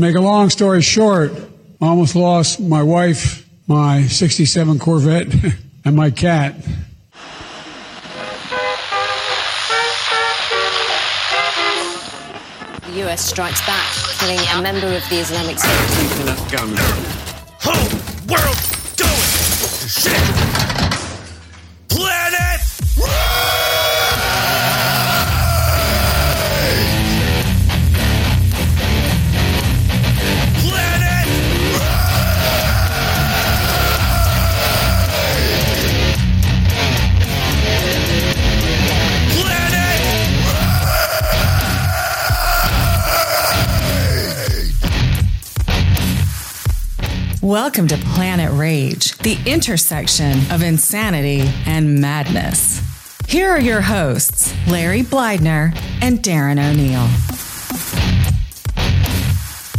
Make a long story short, I almost lost my wife, my 67 Corvette, and my cat. The US strikes back, killing a member of the Islamic State. Whole world going to shit. Welcome to Planet Rage, the intersection of insanity and madness. Here are your hosts, Larry Blydner and Darren O'Neill.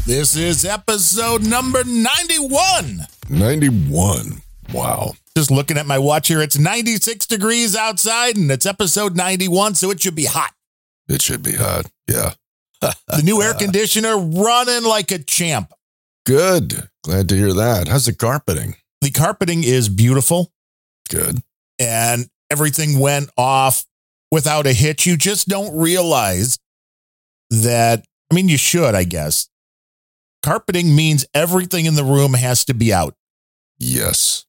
This is episode number 91. 91. Wow. Just looking at my watch here, it's 96 degrees outside and it's episode 91, so it should be hot. It should be hot. Yeah. The new air conditioner running like a champ. Good. Glad to hear that. How's the carpeting? The carpeting is beautiful Good. and everything went off without a hitch. You just don't realize that. I mean, you should, I guess. Carpeting means everything in the room has to be out. Yes.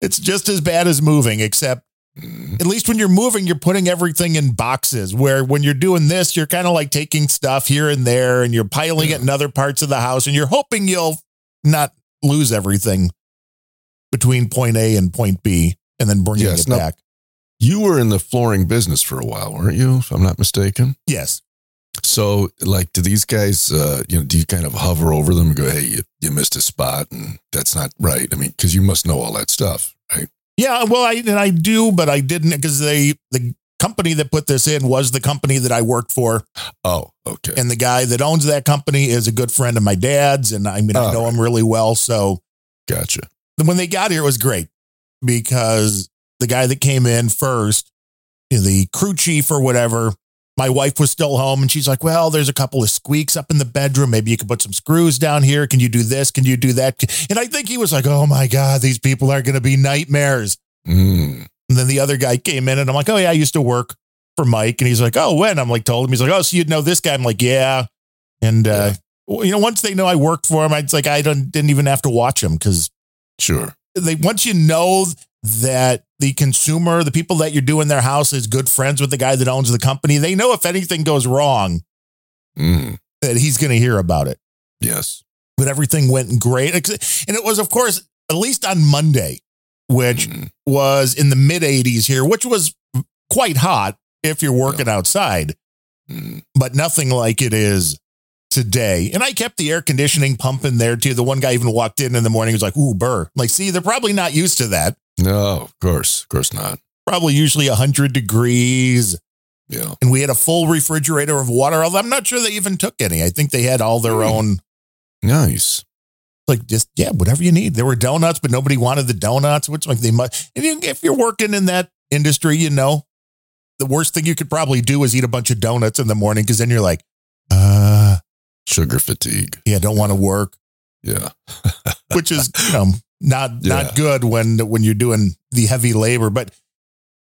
It's just as bad as moving, except at least when you're moving, you're putting everything in boxes. Where when you're doing this, you're kind of like taking stuff here and there and you're piling it in other parts of the house and you're hoping you'll not lose everything between point A and point B and then bringing Yes, it no. back. You were in the flooring business for a while, weren't you? If I'm not mistaken. Yes. So, like, do these guys, uh, you know, do you kind of hover over them and go, hey, you, you missed a spot and that's not right? I mean, because you must know all that stuff? Yeah. Well, I and I do, but I didn't because they the company that put this in was the company that I worked for, Oh, okay. and the guy that owns that company is a good friend of my dad's, and I mean I Oh, know right. him really well, so. gotcha. when they got here, it was great because the guy that came in first, you know, the crew chief or whatever, my wife was still home and she's like, Well, there's a couple of squeaks up in the bedroom. Maybe you could put some screws down here. Can you do this? Can you do that? And I think he was like, Oh my God, these people are going to be nightmares. Mm, And then the other guy came in and I'm like, Oh, yeah, I used to work for Mike. And he's like, Oh, when? I'm like, told him. He's like, Oh, so you'd know this guy? I'm like, Yeah. And, uh, you know, once they know I worked for him, it's like I don't, didn't even have to watch him because sure. they once you know that the consumer, the people that you're doing their house is good friends with the guy that owns the company, they know if anything goes wrong Mm, that he's going to hear about it. yes. But everything went great. And it was, of course, at least on Monday, which Mm, was in the mid 80s here, which was quite hot if you're working outside, mm. but nothing like it is today. And I kept the air conditioning pumping there too. The one guy even walked in in the morning, he was like, Ooh, burr. Like, see, they're probably not used to that. No, of course. Of course not. Probably usually 100 degrees. Yeah. and we had a full refrigerator of water. Although I'm not sure they even took any. I think they had all their Hmm. own, Nice. like just yeah, whatever you need. There were donuts, but nobody wanted the donuts. Which like they must. If you're working in that industry, you know, the worst thing you could probably do is eat a bunch of donuts in the morning because then you're like, uh, Sugar fatigue. yeah, don't want to work, Yeah. which is you know not Yeah. not good when when you're doing the heavy labor, but.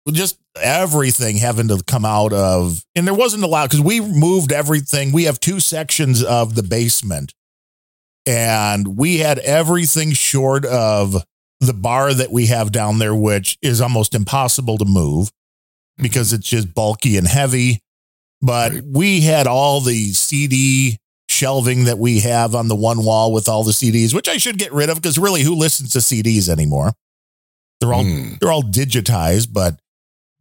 Just everything having to come out of, and there wasn't a lot because we moved everything. We have two sections of the basement, and we had everything short of the bar that we have down there, which is almost impossible to move because mm-hmm. it's just bulky and heavy. But Right. we had all the CD shelving that we have on the one wall with all the CDs, which I should get rid of because really, who listens to CDs anymore? They're all Mm, they're all digitized, but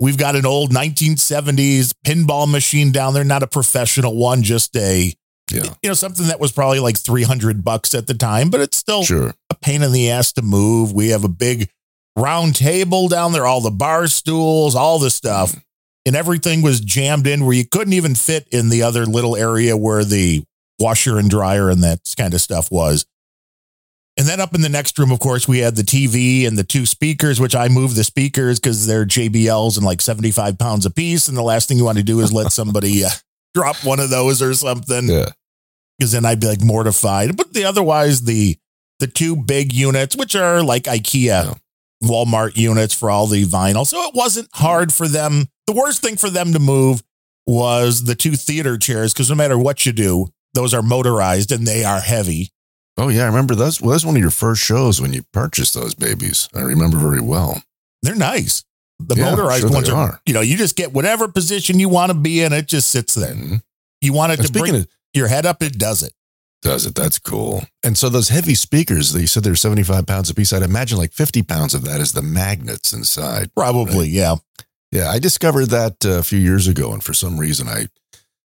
we've got an old 1970s pinball machine down there, not a professional one, just a yeah. you know something that was probably like 300 bucks at the time, but it's still Sure. a pain in the ass to move. We have a big round table down there, all the bar stools, all the stuff. And everything was jammed in where you couldn't even fit in the other little area where the washer and dryer and that kind of stuff was. And then up in the next room, of course, we had the TV and the two speakers, which I moved the speakers because they're JBLs and like 75 pounds a piece. And the last thing you want to do is let somebody uh, drop one of those or something. Yeah. because then I'd be like mortified. But the otherwise the the two big units, which are like IKEA, Yeah. Walmart units for all the vinyl, so it wasn't hard for them. The worst thing for them to move was the two theater chairs because no matter what you do, those are motorized and they are heavy. Oh yeah, I remember that's well, that's one of your first shows when you purchased those babies. I remember very well. They're nice. The Yeah, motorized sure ones are, are. you know, you just get whatever position you want to be in, it just sits there. Mhm. You want it And to bring of your head up, it does it. does it, that's cool. And so those heavy speakers, they said they're 75 pounds a piece. I'd imagine like 50 pounds of that is the magnets inside. Probably, yeah. Yeah, I discovered that uh, a few years ago, and for some reason I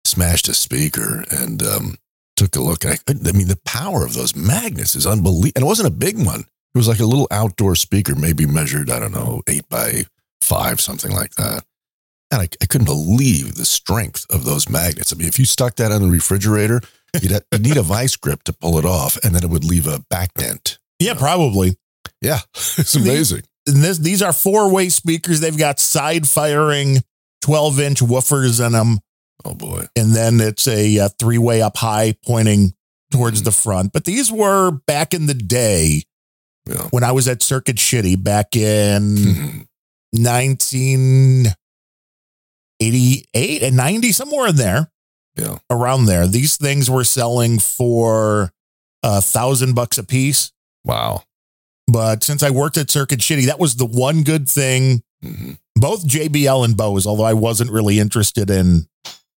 smashed a speaker and um, took a look. I, I mean, the power of those magnets is unbelievable. And it wasn't a big one. It was like a little outdoor speaker, maybe measured, I don't know, eight by five, something like that. And I, I couldn't believe the strength of those magnets. I mean, if you stuck that on the refrigerator, you'd, have, you'd need a vice grip to pull it off, and then it would leave a back dent. Yeah, probably. Yeah, it's amazing. And this, these are four way speakers. They've got side firing 12 inch woofers in them. Oh boy. And then it's a, uh three way up high pointing towards Mm. the front. But these were back in the day Yeah. when I was at Circuit Shitty back in Mhm. 1988 and 90, somewhere in there, Yeah. around there. These things were selling for a thousand bucks a piece. Wow. But since I worked at Circuit Shitty, that was the one good thing. hmm Both JBL and Bose, although I wasn't really interested in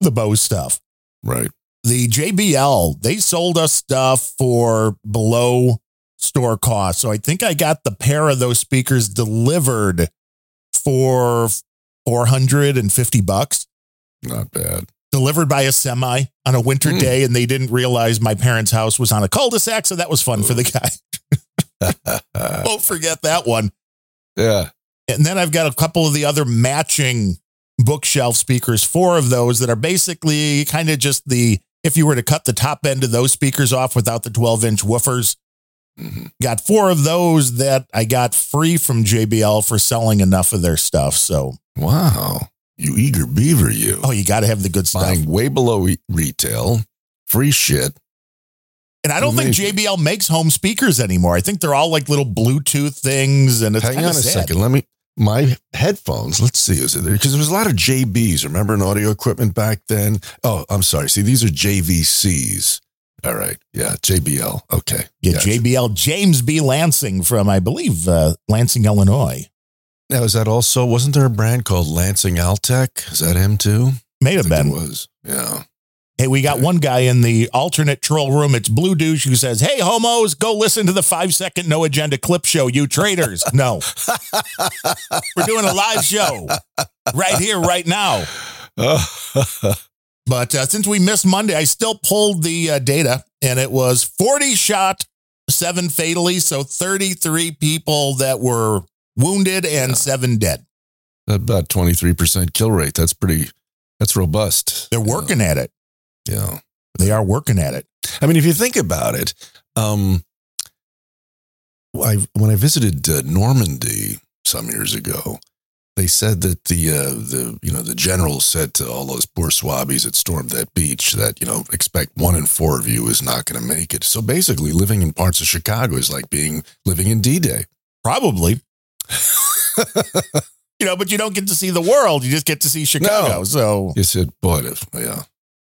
the Bose stuff. Right. The JBL, they sold us stuff for below store cost. So I think I got the pair of those speakers delivered for 450 bucks, Not bad. delivered by a semi on a winter Hmm. day. And they didn't realize my parents' house was on a cul de sac. So that was fun for the guy. Won't forget that one. yeah. And then I've got a couple of the other matching bookshelf speakers, four of those that are basically kind of just the, if you were to cut the top end of those speakers off without the 12 inch woofers, Mhm. got four of those that I got free from JBL for selling enough of their stuff. So, Wow. You eager beaver, you. oh, you got to have the good stuff. Buying way below e- retail, free shit. And I don't Amazing. think JBL makes home speakers anymore. I think they're all like little Bluetooth things. And it's Hang on a sad. second. Let me. My headphones. Let's see. Is it there? Because there was a lot of JBs. Remember in audio equipment back then? Oh, I'm sorry. See, these are JVCs. All right. Yeah. JBL. Okay. Yeah, Gotcha. JBL James B. Lansing from, I believe, uh, Lansing, Illinois. Now, is that also, wasn't there a brand called Lansing Altec? Is that him too? May have been. It was. Yeah. Hey, we got one guy in the alternate troll room. It's Blue Douche who says, Hey, homos, go listen to the five second no agenda clip show, you traitors. No, we're doing a live show right here, right now. But uh, since we missed Monday, I still pulled the uh, data and it was 40 shot, seven fatally. So 33 people that were wounded and Yeah. seven dead. About 23% kill rate. That's pretty, that's robust. They're working at it. Yeah. They are working at it. I mean, if you think about it, um, I when I visited uh, Normandy some years ago, they said that the uh, the you know the general said to all those poor swabbies that stormed that beach that you know expect one in four of you is not going to make it. So basically, living in parts of Chicago is like being living in D Day. Probably. you know, but you don't get to see the world. You just get to see Chicago. No. So, You said, boy, if, yeah.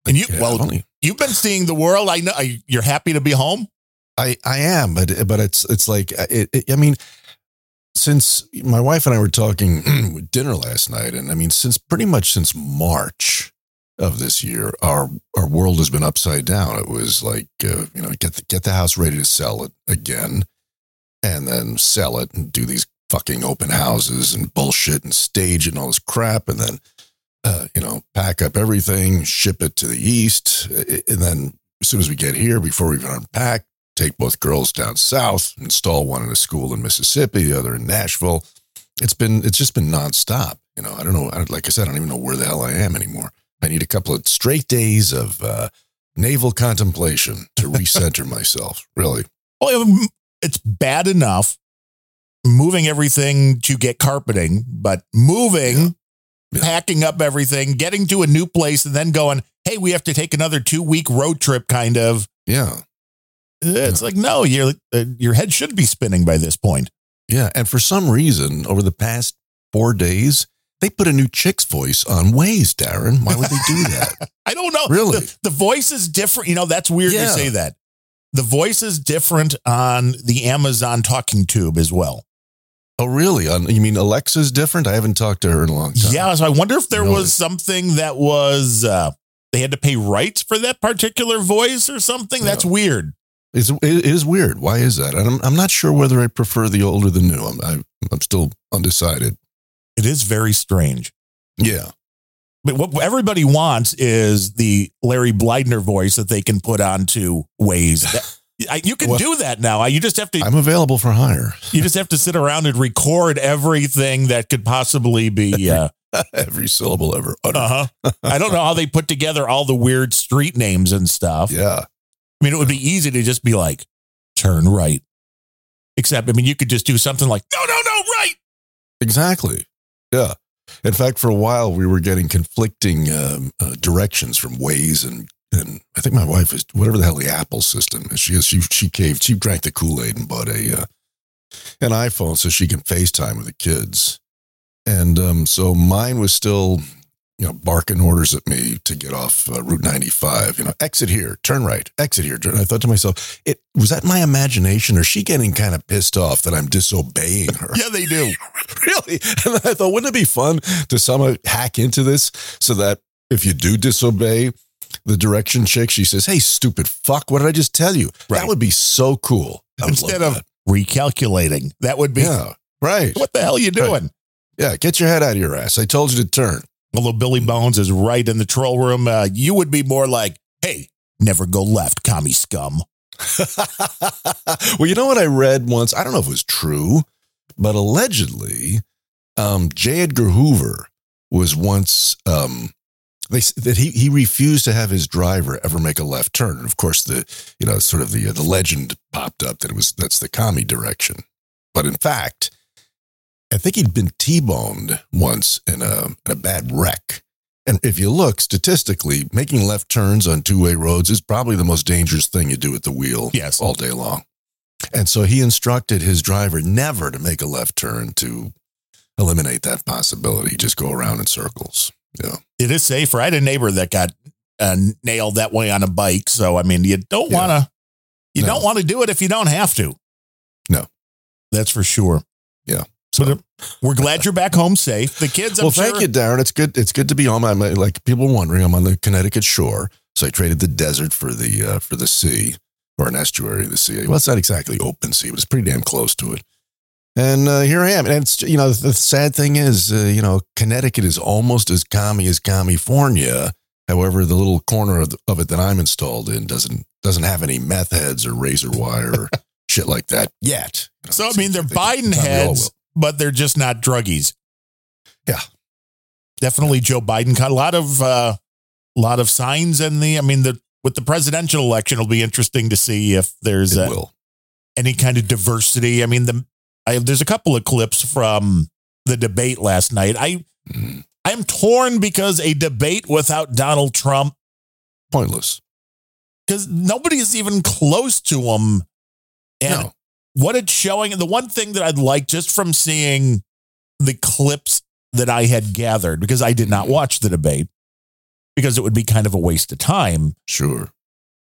And you, Yeah, well, only- you've been seeing the world. I know you're happy to be home. I I am, but but it's it's like uh, it, it- I mean, since my wife and I were talking dinner last night, and I mean, since pretty much since March of this year, our our world has been upside down. It was like uh, you know, get the, get the house ready to sell it again, and then sell it and do these fucking open houses and bullshit and stage and all this crap, and then uh, you know, pack up everything, ship it to the east, and then as soon as we get here, before we even unpack take both girls down south, install one in a school in Mississippi, the other in Nashville. It's been it's just been nonstop. You know, I don't know. I- Like I said, I don't even know where the hell I am anymore. I need a couple of straight days of uh, navel contemplation to recenter myself. Really, Well, um, it's bad enough moving everything to get carpeting, but moving, Yeah. Yeah. packing up everything, getting to a new place, and then going, hey, we have to take another two week road trip kind of Yeah. It's like no, your uh, your head should be spinning by this point. Yeah. And for some reason, over the past four days, they put a new chick's voice on Waze, Darren. Why would they do that? I don't know. Really? the, the voice is different. You know, that's weird Yeah. to say that. The voice is different on the Amazon talking tube as well. Oh, really? You mean Alexa's different? I haven't talked to her in a long time. Yeah, so I wonder if there Really? was something that was uh, they had to pay rights for that particular voice or something. That's weird. It's, it is weird. Why is that? I'm, I'm not sure whether I prefer the old or the new. I'm, I, I'm still undecided. It is very strange. Yeah. But what everybody wants is the Larry Blydner voice that they can put onto Waze. I, you can Well- do that now. You just have to I'm available for hire you just have to sit around and record everything that could possibly be. Uh every syllable ever Uh huh. I don't know how they put together all the weird street names and stuff. Yeah. I mean, it would be easy to just be like, turn right. Except, I mean, you could just do something like, no, no, no, right. Exactly. Yeah. In fact, for a while, we were getting conflicting um, uh, directions from Waze and and I think my wife is whatever the hell the Apple system is. She is she she caved. She drank the Kool Aid and bought a uh, an iPhone so she can FaceTime with the kids. And um, so mine was still, you know, barking orders at me to get off uh, Route 95. You know, exit here, turn right, exit here. Turn. I thought to myself, it was that my imagination, or is she getting kind of pissed off that I'm disobeying her? Yeah, they do. really? And I thought, wouldn't it be fun to somehow hack into this so that if you do disobey the direction chick, she says, "Hey, stupid fuck! What did I just tell you?" Right. That would be so cool. Instead of recalculating, that would be, that. yeah, right, what the hell are you doing? yeah. Get your head out of your ass. I told you to turn. Although Billy Bones is right in the troll room, uh, you would be more like, hey, never go left, commie scum. well, you know what I read once? I don't know if it was true, but allegedly, um, J. Edgar Hoover was once um, they that he he refused to have his driver ever make a left turn. And of course, the you know sort of the uh, the legend popped up that it was that's the commie direction. But in fact, I think he'd been T-boned once in a, in a bad wreck. And if you look statistically, making left turns on two-way roads is probably the most dangerous thing you do at the wheel Yes. all day long. And so he instructed his driver never to make a left turn to eliminate that possibility. Just go around in circles. Yeah. It is safer. I had a neighbor that got uh, nailed that way on a bike. So, I mean, you don't Yeah. want to, you No. don't want to do it if you don't have to. No. That's for sure. Yeah. So, but, we're glad you're back home safe. The kids, I'm well, sure, thank you, Darren. It's good. It's good to be home. I'm like people wondering. I'm on the Connecticut shore, so I traded the desert for the uh, for the sea or an estuary of the sea. Well, it's not exactly open sea, but it's pretty damn close to it. And uh, here I am. And it's you know the sad thing is uh, you know Connecticut is almost as commie as California. However, the little corner of, the, of it that I'm installed in doesn't doesn't have any meth heads or razor wire or shit like that yet. You know, So, I mean, they're Biden heads, but they're just not druggies. Yeah. Definitely Joe Biden got a lot of, uh, lot of signs in the, I mean, the, with the presidential election, it'll be interesting to see if there's uh, will. any kind of diversity. I mean, the, I, there's a couple of clips from the debate last night. I. I'm torn because a debate without Donald Trump, Pointless. because nobody is even close to him. And no. what it's showing, and the one thing that I'd like just from seeing the clips that I had gathered, because I did not mm-hmm. watch the debate, because it would be kind of a waste of time. Sure.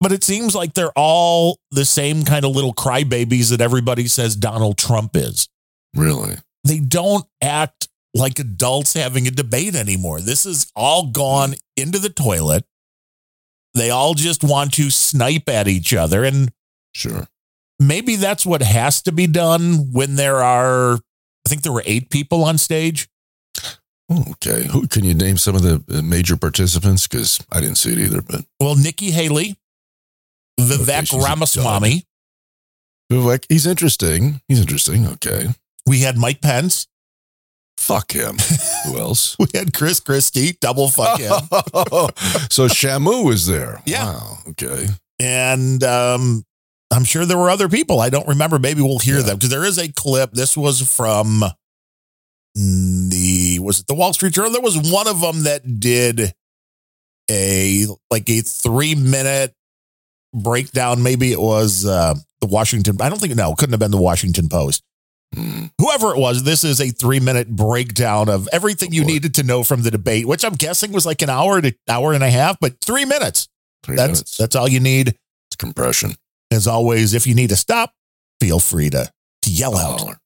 But it seems like they're all the same kind of little crybabies that everybody says Donald Trump is. Really. They don't act like adults having a debate anymore. This is all gone into the toilet. They all just want to snipe at each other. And Sure. maybe that's what has to be done when there are, I think there were eight people on stage. Oh, Okay. Who can you name some of the uh, major participants? Because I didn't see it either. But Well, Nikki Haley, Vivek Ramaswamy, Vivek, he's interesting. He's interesting. Okay. we had Mike Pence, Fuck him. Who else? we had Chris Christie, double fuck him. so Shamu was there. Yeah. Wow. Okay. and um, I'm sure there were other people. I don't remember. Maybe we'll hear Yeah. them because there is a clip. This was from the was it the Wall Street Journal? There was one of them that did a like a three minute breakdown. Maybe it was uh, the Washington. I don't think no, it couldn't have been the Washington Post. Mm. Whoever it was, this is a three minute breakdown of everything you boy. needed to know from the debate, which I'm guessing was like an hour to hour and a half, but three minutes. Three That's minutes. that's all you need. It's compression. As always, if you need to stop, feel free to to yell out. Holler.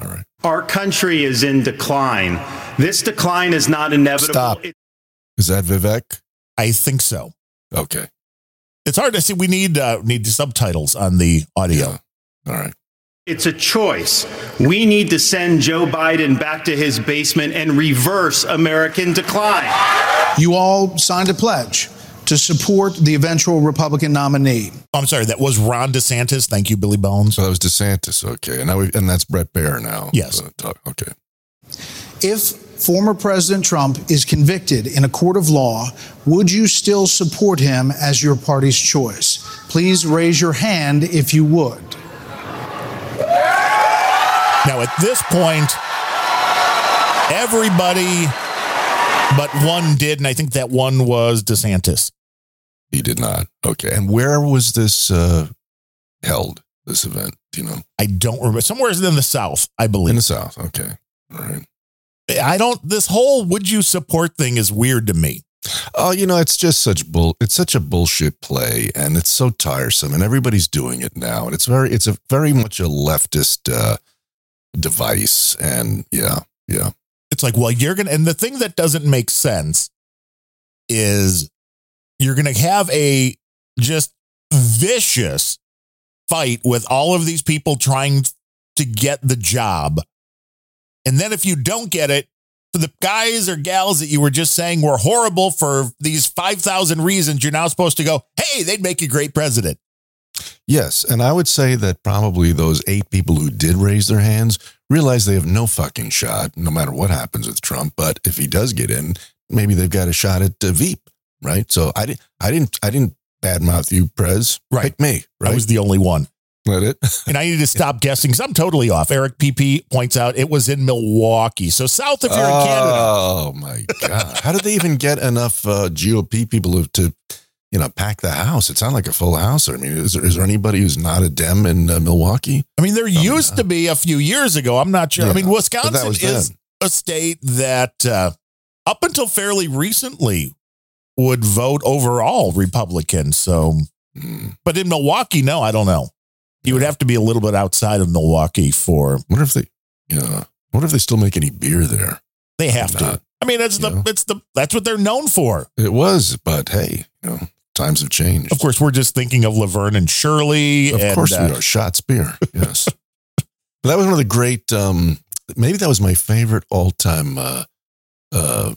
All right. Our country is in decline. This decline is not inevitable. Stop. It- Is that Vivek? I think so. Okay. It's hard to see. We need uh, need subtitles on the audio. Yeah. All right. It's a choice. We need to send Joe Biden back to his basement and reverse American decline. You all signed a pledge to support the eventual Republican nominee. I'm sorry, that was Ron DeSantis. Thank you, Billy Bones. So that was DeSantis. Okay. And now we, and that's Bret Baier now. Yes. Uh, okay. If former President Trump is convicted in a court of law, would you still support him as your party's choice? Please raise your hand if you would. Now, at this point, everybody but one did, and I think that one was DeSantis. He did not. Okay. And where was this uh, held, this event? Do you know? I don't remember. Somewhere in the South, I believe. In the South. Okay. All right. I don't, this whole would you support thing is weird to me. Oh, you know, it's just such bull. It's such a bullshit play, and it's so tiresome, and everybody's doing it now, and it's very, it's a very much a leftist uh, device, and yeah, yeah, It's like, well, you're going to, and the thing that doesn't make sense is you're going to have a just vicious fight with all of these people trying to get the job. And then if you don't get it, for the guys or gals that you were just saying were horrible for these 5,000 reasons, you're now supposed to go, hey, they'd make a great president. yes, and I would say that probably those eight people who did raise their hands realize they have no fucking shot, no matter what happens with Trump. But if he does get in, maybe they've got a shot at uh, Veep, right? So I didn't, I didn't, I didn't badmouth you, Prez. Right. Pick me, I was the only one. Let it. And I need to stop guessing because I'm totally off. Eric PP points out it was in Milwaukee. So south if you're in Canada. Oh my god! How did they even get enough uh, GOP people to, to, you know, pack the house? It sounded like a full house. I mean, is there, is there anybody who's not a Dem in uh, Milwaukee? I mean, there used to be a few years ago. I'm not sure. I mean, Wisconsin is a state that uh, up until fairly recently would vote overall Republican. So, Hmm. but in Milwaukee, no, I don't know. You would have to be a little bit outside of Milwaukee for Wonder if they, yeah. Wonder if they still make any beer there. they have to. I mean, that's the Yeah. it's the that's what they're known for. It was, but hey, you know, times have changed. Of course, we're just thinking of Laverne and Shirley. Of and, course uh, we are. Shotz beer. Yes. but that was one of the great. um Maybe that was my favorite all-time. uh uh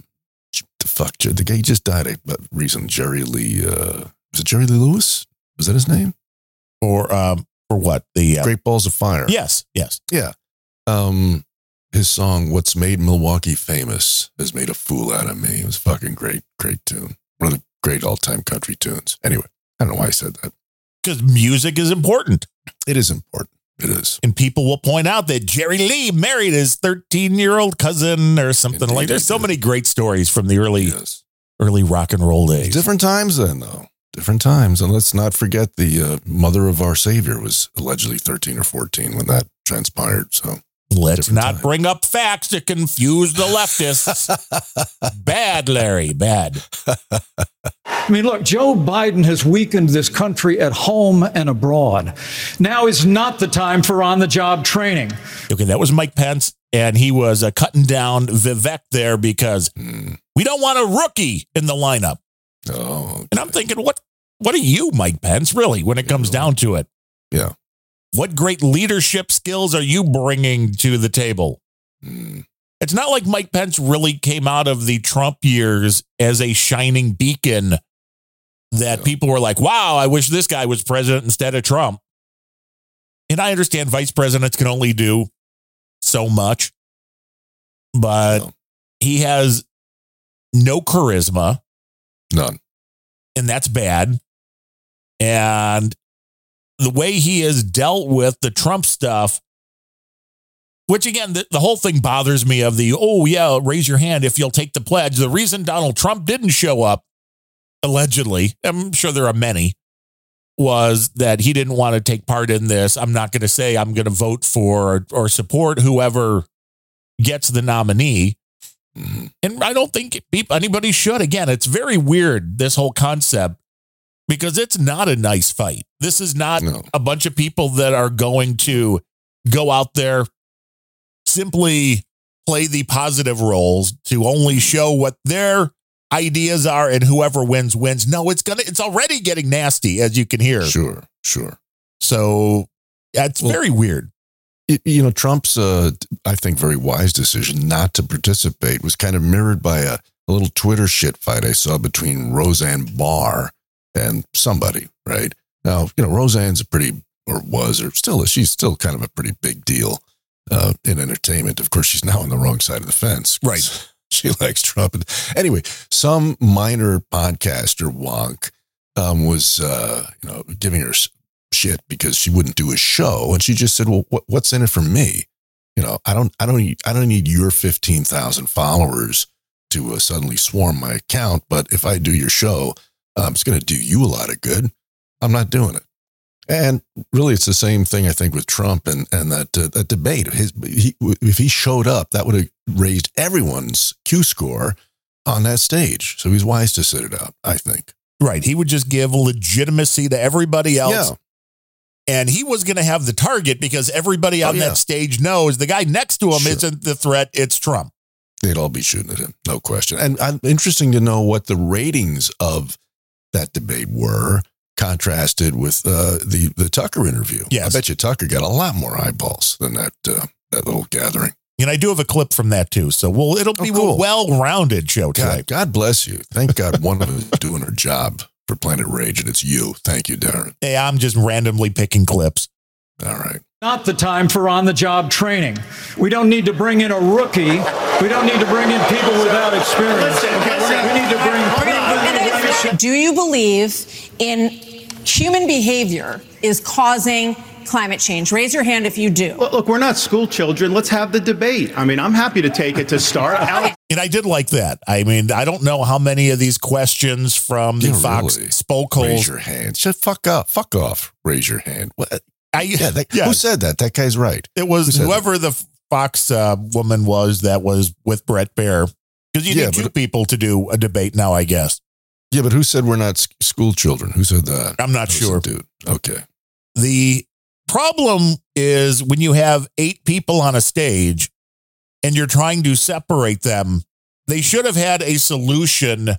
The fuck, the guy just died. But recent Jerry Lee. uh Was it Jerry Lee Lewis? Was that his name? or um for what the uh, Great Balls of Fire. yes yes Yeah. Um, his song "What's Made Milwaukee Famous" has made a fool out of me. It was a fucking great, great tune. One of the great all-time country tunes. Anyway, I don't know why I said that. because music is important. It is important. It is. And people will point out that Jerry Lee married his 13 year old cousin or something Indeed, like. That. There's so many great stories from the early Yes. early rock and roll days. Different times then, though. Different times, and let's not forget the uh, mother of our Savior was allegedly thirteen or fourteen when that transpired. So Let's different not time. bring up facts to confuse the leftists. bad, Larry, bad. I mean, look, Joe Biden has weakened this country at home and abroad. Now is not the time for on the job training. Okay, that was Mike Pence, and he was uh, cutting down Vivek there because mm, we don't want a rookie in the lineup. Oh, And I'm thinking, what what are you, Mike Pence, really, when it comes down to it? yeah. What great leadership skills are you bringing to the table? Mm, It's not like Mike Pence really came out of the Trump years as a shining beacon that Yeah. people were like, wow, I wish this guy was president instead of Trump. And I understand vice presidents can only do so much, but No. he has no charisma, none. and that's bad. And the way he has dealt with the Trump stuff, which again, the, the whole thing bothers me of the, oh, yeah, raise your hand if you'll take the pledge. The reason Donald Trump didn't show up, allegedly, I'm sure there are many, was that he didn't want to take part in this. I'm not going to say I'm going to vote for or, or support whoever gets the nominee. Mm-hmm. And I don't think anybody should. Again, it's very weird, this whole concept, because it's not a nice fight. This is not No. a bunch of people that are going to go out there simply play the positive roles to only show what their ideas are and whoever wins wins. No, it's gonna it's already getting nasty as you can hear. Sure, sure. So it's Well- very weird. You know trump's uh i think very wise decision not to participate was kind of mirrored by a, a little twitter shit fight i saw between roseanne barr and somebody right now you know roseanne's a pretty or was or still is she's still kind of a pretty big deal uh in entertainment of course she's now on the wrong side of the fence. Right. she likes trump anyway some minor podcaster wonk um, was uh, you know giving her shit because she wouldn't do a show, and she just said, "Well, what, what's in it for me? You know, I don't, I don't, need, I don't need your fifteen thousand followers to uh, suddenly swarm my account, but if I do your show, um, it's going to do you a lot of good. I'm not doing it." And really, it's the same thing I think with Trump and and that uh, that debate. His, he, if he showed up, that would have raised everyone's Q score on that stage. So he's wise to sit it out. I think. Right. He would just give legitimacy to everybody else. Yeah. And he was going to have the target because everybody on Oh, yeah. that stage knows the guy next to him Sure. isn't the threat, it's Trump. They'd all be shooting at him, no question. And I'm interesting to know what the ratings of that debate were contrasted with uh, the the Tucker interview. Yeah, I bet you Tucker got a lot more eyeballs than that uh, that little gathering. And I do have a clip from that too. So well, it'll be Oh, cool. a well-rounded show today. God, God bless you. Thank God one of them is doing her job for Planet Rage, and it's you. Thank you, Darren. Hey, I'm just randomly picking clips. All right. Not the time for on the job training. We don't need to bring in a rookie. We don't need to bring in people without experience. Listen, listen. We need to bring Do you believe in human behavior is causing climate change? Raise your hand if you do. Look, look, we're not school children. Let's have the debate. I mean, I'm happy to take it to start. Alex And I did like that. I mean, I don't know how many of these questions from the Yeah, Fox really. spoke Raise your hand. Shut fuck up. Fuck off. Raise your hand. What? I, Yeah, that, yeah, Who said that? That guy's right. it was who whoever the Fox uh, woman was that was with Bret Baier. Because you Yeah, need two but- people to do a debate now, I guess. Yeah, but who said we're not school children? Who said that? I'm not That sure. Dude. Okay. The problem is when you have eight people on a stage and you're trying to separate them, they should have had a solution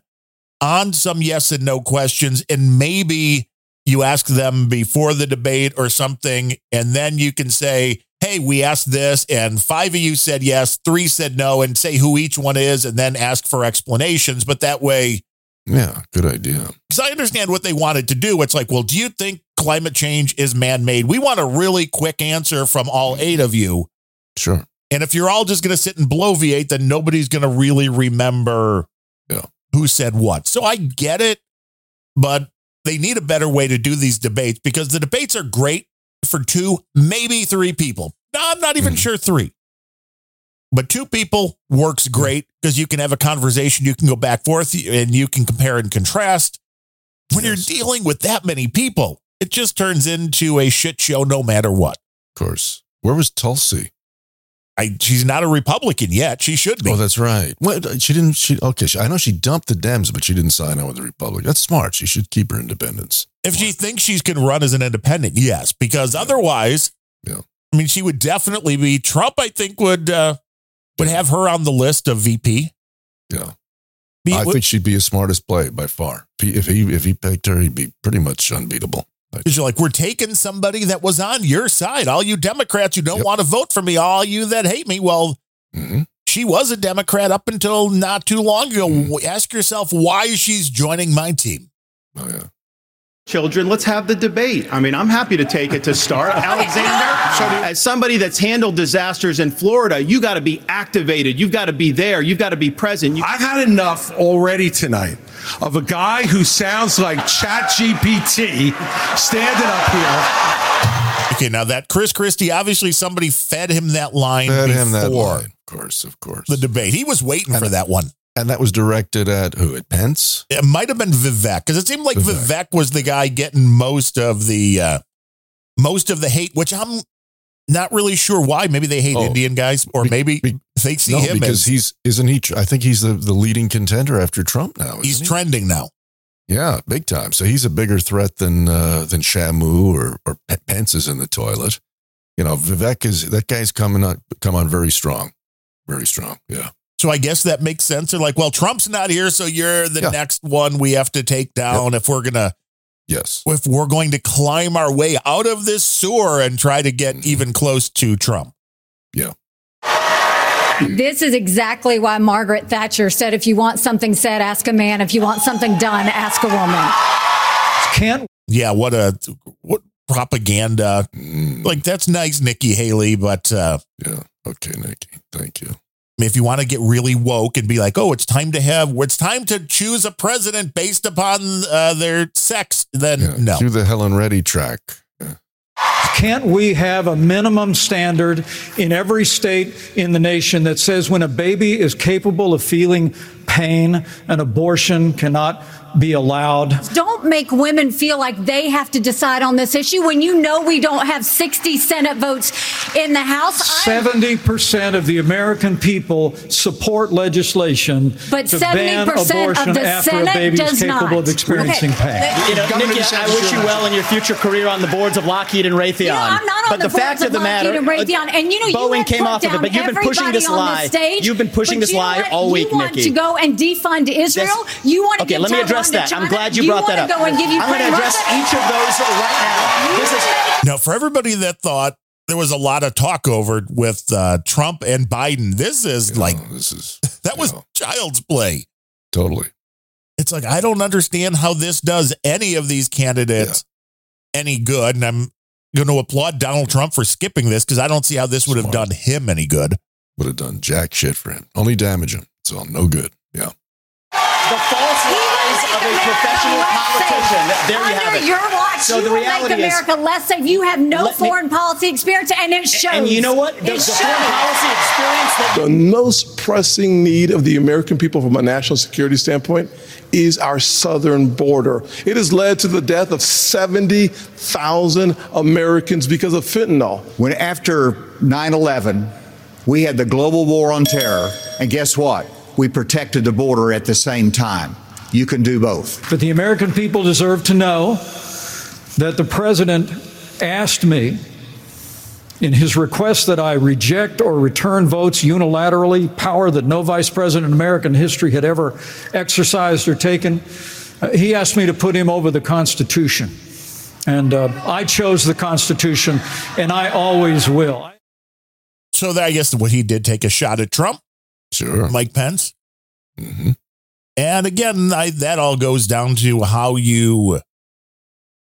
on some yes and no questions. And maybe you ask them before the debate or something, and then you can say, Hey, we asked this, and five of you said yes, three said no, and say who each one is, and then ask for explanations. But that way, Yeah, good idea. because I understand what they wanted to do. It's like, well, do you think climate change is man made? We want a really quick answer from all eight of you. Sure. And if you're all just going to sit and bloviate, then nobody's going to really remember Yeah. who said what. So I get it, but they need a better way to do these debates because the debates are great for two, maybe three people. No, I'm not even Mhm. sure three. But two people works great because you can have a conversation, you can go back forth, and you can compare and contrast. When Yes. you're dealing with that many people, it just turns into a shit show no matter what. Of course. Where was Tulsi? I, she's not a Republican yet. She should be. Oh, that's right. She didn't. She okay. She, I know she dumped the Dems, but she didn't sign on with the Republic. That's smart. She should keep her independence. If she thinks she can run as an independent, yes, because otherwise, Yeah. I mean, she would definitely be. Trump, I think, would uh, would have her on the list of VP. Yeah. Be- I would- think she'd be his smartest play by far. If he, if he picked her, he'd be pretty much unbeatable. Because you're like, we're taking somebody that was on your side. All you Democrats you don't Yep. want to vote for me, all you that hate me. Well, mhm. she was a Democrat up until not too long ago. Mm. Ask yourself why she's joining my team. Oh yeah. Children, let's have the debate. I mean, I'm happy to take it to start. Alexander, as somebody that's handled disasters in Florida, you got to be activated. You've got to be there. You've got to be present. You- I've had enough already tonight of a guy who sounds like ChatGPT standing up here. Okay, now that Chris Christie, obviously somebody fed him that line Fed before him that line. Of course, of course. the debate. He was waiting for that one. And that was directed at who? At Pence? It might have been Vivek because it seemed like Vivek. Vivek. was the guy getting most of the uh, most of the hate, which I'm not really sure why. Maybe they hate Oh. Indian guys, or Be- maybe be- they see no, him because as he's isn't he? I think he's the, the leading contender after Trump now. isn't he's he? trending now. Yeah, big time. So he's a bigger threat than uh, than Shamu or or P- Pence is in the toilet. You know, Vivek is that guy's coming on come on very strong, very strong. Yeah, So I guess that makes sense. They're like, well, Trump's not here, so you're the Yeah. next one we have to take down if we're gonna yes, if we're going to climb our way out of this sewer and try to get Mm-hmm. even close to Trump. yeah. This is exactly why Margaret Thatcher said, if you want something said, ask a man. If you want something done, ask a woman. Can't Yeah, what a what propaganda. Mm, Like that's nice, Nikki Haley, but uh yeah. Okay, Nikki. Thank you. If you want to get really woke and be like, oh, it's time to have, it's time to choose a president based upon uh, their sex, then Yeah. no. Do the Helen Reddy track. Yeah. Can't we have a minimum standard in every state in the nation that says when a baby is capable of feeling pain, an abortion cannot be allowed? Don't make women feel like they have to decide on this issue when you know we don't have 60 Senate votes in the House. 70% of the American people support legislation But to ban 70% of abortion the after Senate a baby is does capable not. of experiencing Okay. pain. You know, Nikki, I wish you well in your future career on the boards of Lockheed and Raytheon. You know, I'm not on but the, the, fact boards of the matter, Lockheed and uh, Raytheon, and you know, you Boeing have came off of it, but you've been pushing this on lie. stage, You've been pushing this you lie want- all week, You want Nikki. to go and defund Israel? This- you want to Okay, give let me Taiwan address to that. I'm glad you brought that up. Go and give I'm going to address Russia? each of those right now. This is Now, for everybody that thought there was a lot of talk over with uh, Trump and Biden, this is You like, know, this is that was know. child's play. totally. It's like, I don't understand how this does any of these candidates any good. And I'm going to applaud Donald Trump for skipping this because I don't see how this would have done him any good. Would have done jack shit for him. Only damage him. It's all no good. Yeah. the false lies of a professional politician. There you have Under it. your watch, So you the will reality make is- America less safe. You have no Let me- foreign policy experience, and it shows. And you know what? The, the foreign policy experience that The most pressing need of the American people from a national security standpoint is our southern border. It has led to the death of 70,000 Americans because of fentanyl. When after 9 11, we had the global war on terror, and guess what? We protected the border at the same time. You can do both. But the American people deserve to know that the president asked me in his request that I reject or return votes unilaterally, power that no vice president in American history had ever exercised or taken. Uh, he asked me to put him over the Constitution. And uh, I chose the Constitution, and I always will. So that, I guess what he did take a shot at Trump, Sure. Mike Pence. hmm And again, I, that all goes down to how you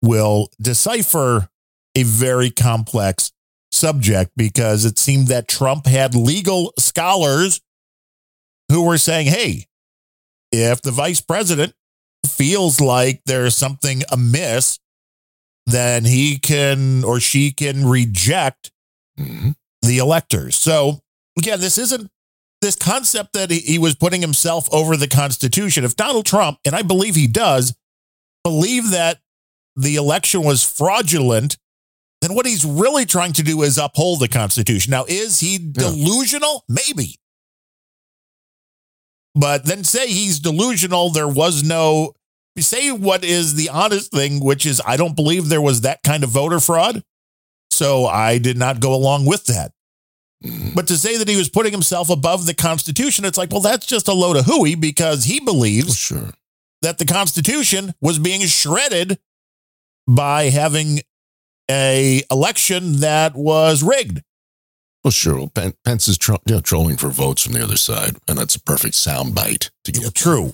will decipher a very complex subject because it seemed that Trump had legal scholars who were saying, hey, if the vice president feels like there's something amiss, then he can or she can reject hmm the electors. So again, this isn't this concept that he, was putting himself over the Constitution. If Donald Trump, and I believe he does, believe that the election was fraudulent, then what he's really trying to do is uphold the Constitution. Now, is he delusional? Maybe. But then say he's delusional, there was no say what is the honest thing, which is I don't believe there was that kind of voter fraud. So I did not go along with that. But to say that he was putting himself above the Constitution, it's like, well, that's just a load of hooey because he believes Sure. that the Constitution was being shredded by having a election that was rigged. Well, sure. Pence is tro- you know, trolling for votes from the other side, and that's a perfect sound bite to get. True.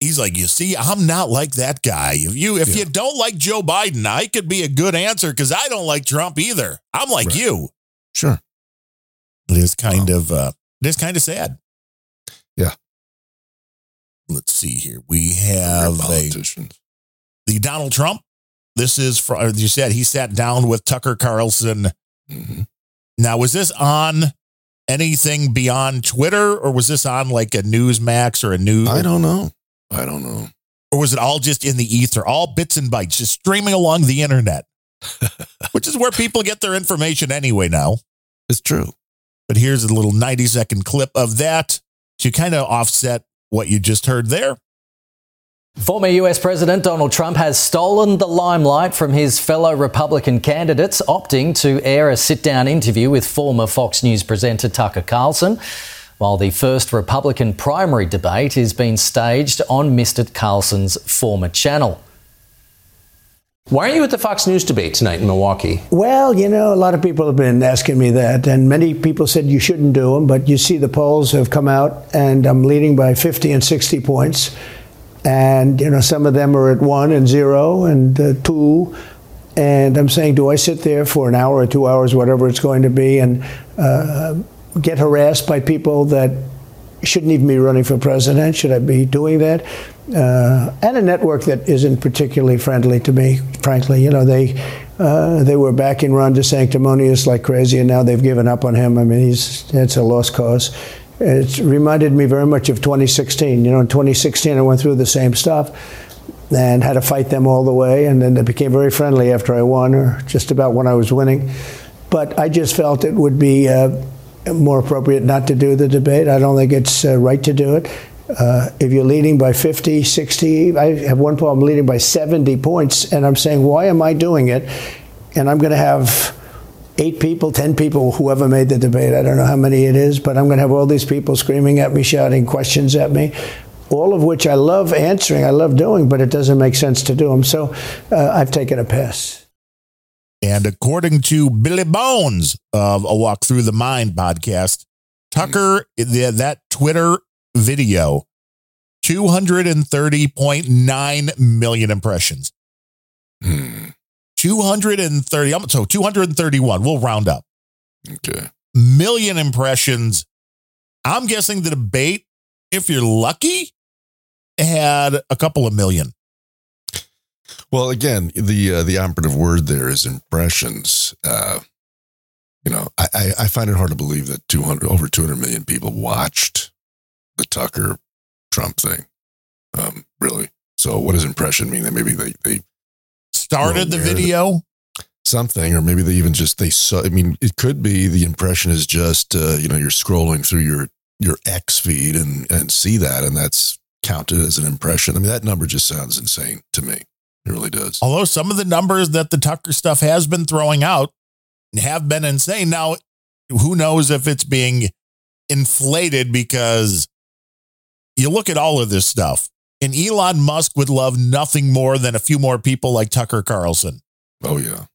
He's like, you see, I'm not like that guy. If you if Yeah. you don't like Joe Biden, I could be a good answer because I don't like Trump either. I'm like Right. you. Sure. It is kind of uh it is kind of sad. Yeah. Let's see here. We have a, the Donald Trump. This is for as you said he sat down with Tucker Carlson. hmm Now was this on anything beyond Twitter, or was this on like a Newsmax or a news? I don't know. I don't know. Or was it all just in the ether, all bits and bytes, just streaming along the internet, which is where people get their information anyway now. It's true. But here's a little 90 second clip of that to kind of offset what you just heard there. Former US President Donald Trump has stolen the limelight from his fellow Republican candidates, opting to air a sit down interview with former Fox News presenter Tucker Carlson, while the first Republican primary debate is being staged on Mr. Carlson's former channel. Why are you at the Fox News debate tonight in Milwaukee? Well, you know, a lot of people have been asking me that, and many people said you shouldn't do them, but you see the polls have come out, and I'm leading by 50 and 60 points. And, you know, some of them are at one and zero and uh, two. And I'm saying, do I sit there for an hour or two hours, whatever it's going to be, and uh, get harassed by people that shouldn't even be running for president? Should I be doing that? Uh, and a network that isn't particularly friendly to me, frankly. You know, they uh, they were backing Ron DeSanctimonious like crazy, and now they've given up on him. I mean, he's it's a lost cause. It reminded me very much of 2016. You know, in 2016, I went through the same stuff and had to fight them all the way, and then they became very friendly after I won, or just about when I was winning. But I just felt it would be uh, more appropriate not to do the debate. I don't think it's uh, right to do it. Uh, if you're leading by 50, 60, I have one problem leading by 70 points, and I'm saying, why am I doing it? And I'm going to have eight people, 10 people, whoever made the debate. I don't know how many it is, but I'm going to have all these people screaming at me, shouting questions at me. All of which I love answering, I love doing, but it doesn't make sense to do them. So uh, I've taken a pass. And according to Billy Bones of A Walk Through the Mind podcast, Tucker, that Twitter video, 230.9 million impressions. 230, so 231, we'll round up. Okay. Million impressions. I'm guessing the debate, if you're lucky, had a couple of million. Well, again, the uh, the operative word there is impressions. Uh, you know, I, I, I find it hard to believe that 200 over 200 million people watched the Tucker Trump thing. Um, really. So, what does impression mean? That maybe they they started the video, something, or maybe they even just they saw. I mean, it could be the impression is just uh, you know you're scrolling through your your X feed and and see that, and that's counted as an impression. I mean, that number just sounds insane to me. It really does. Although some of the numbers that the Tucker stuff has been throwing out have been insane. Now, who knows if it's being inflated because you look at all of this stuff, and Elon Musk would love nothing more than a few more people like Tucker Carlson. Oh, yeah.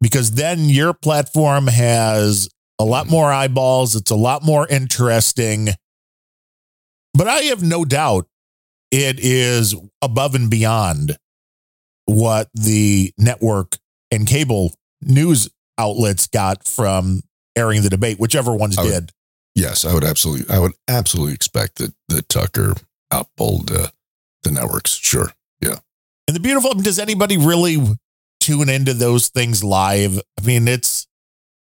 Because then your platform has a lot mm-hmm. more eyeballs, it's a lot more interesting. But I have no doubt it is above and beyond what the network and cable news outlets got from airing the debate, whichever ones would- did. Yes, I would absolutely. I would absolutely expect that that Tucker outbowled uh, the networks. Sure. Yeah. And the beautiful, does anybody really tune into those things live? I mean, it's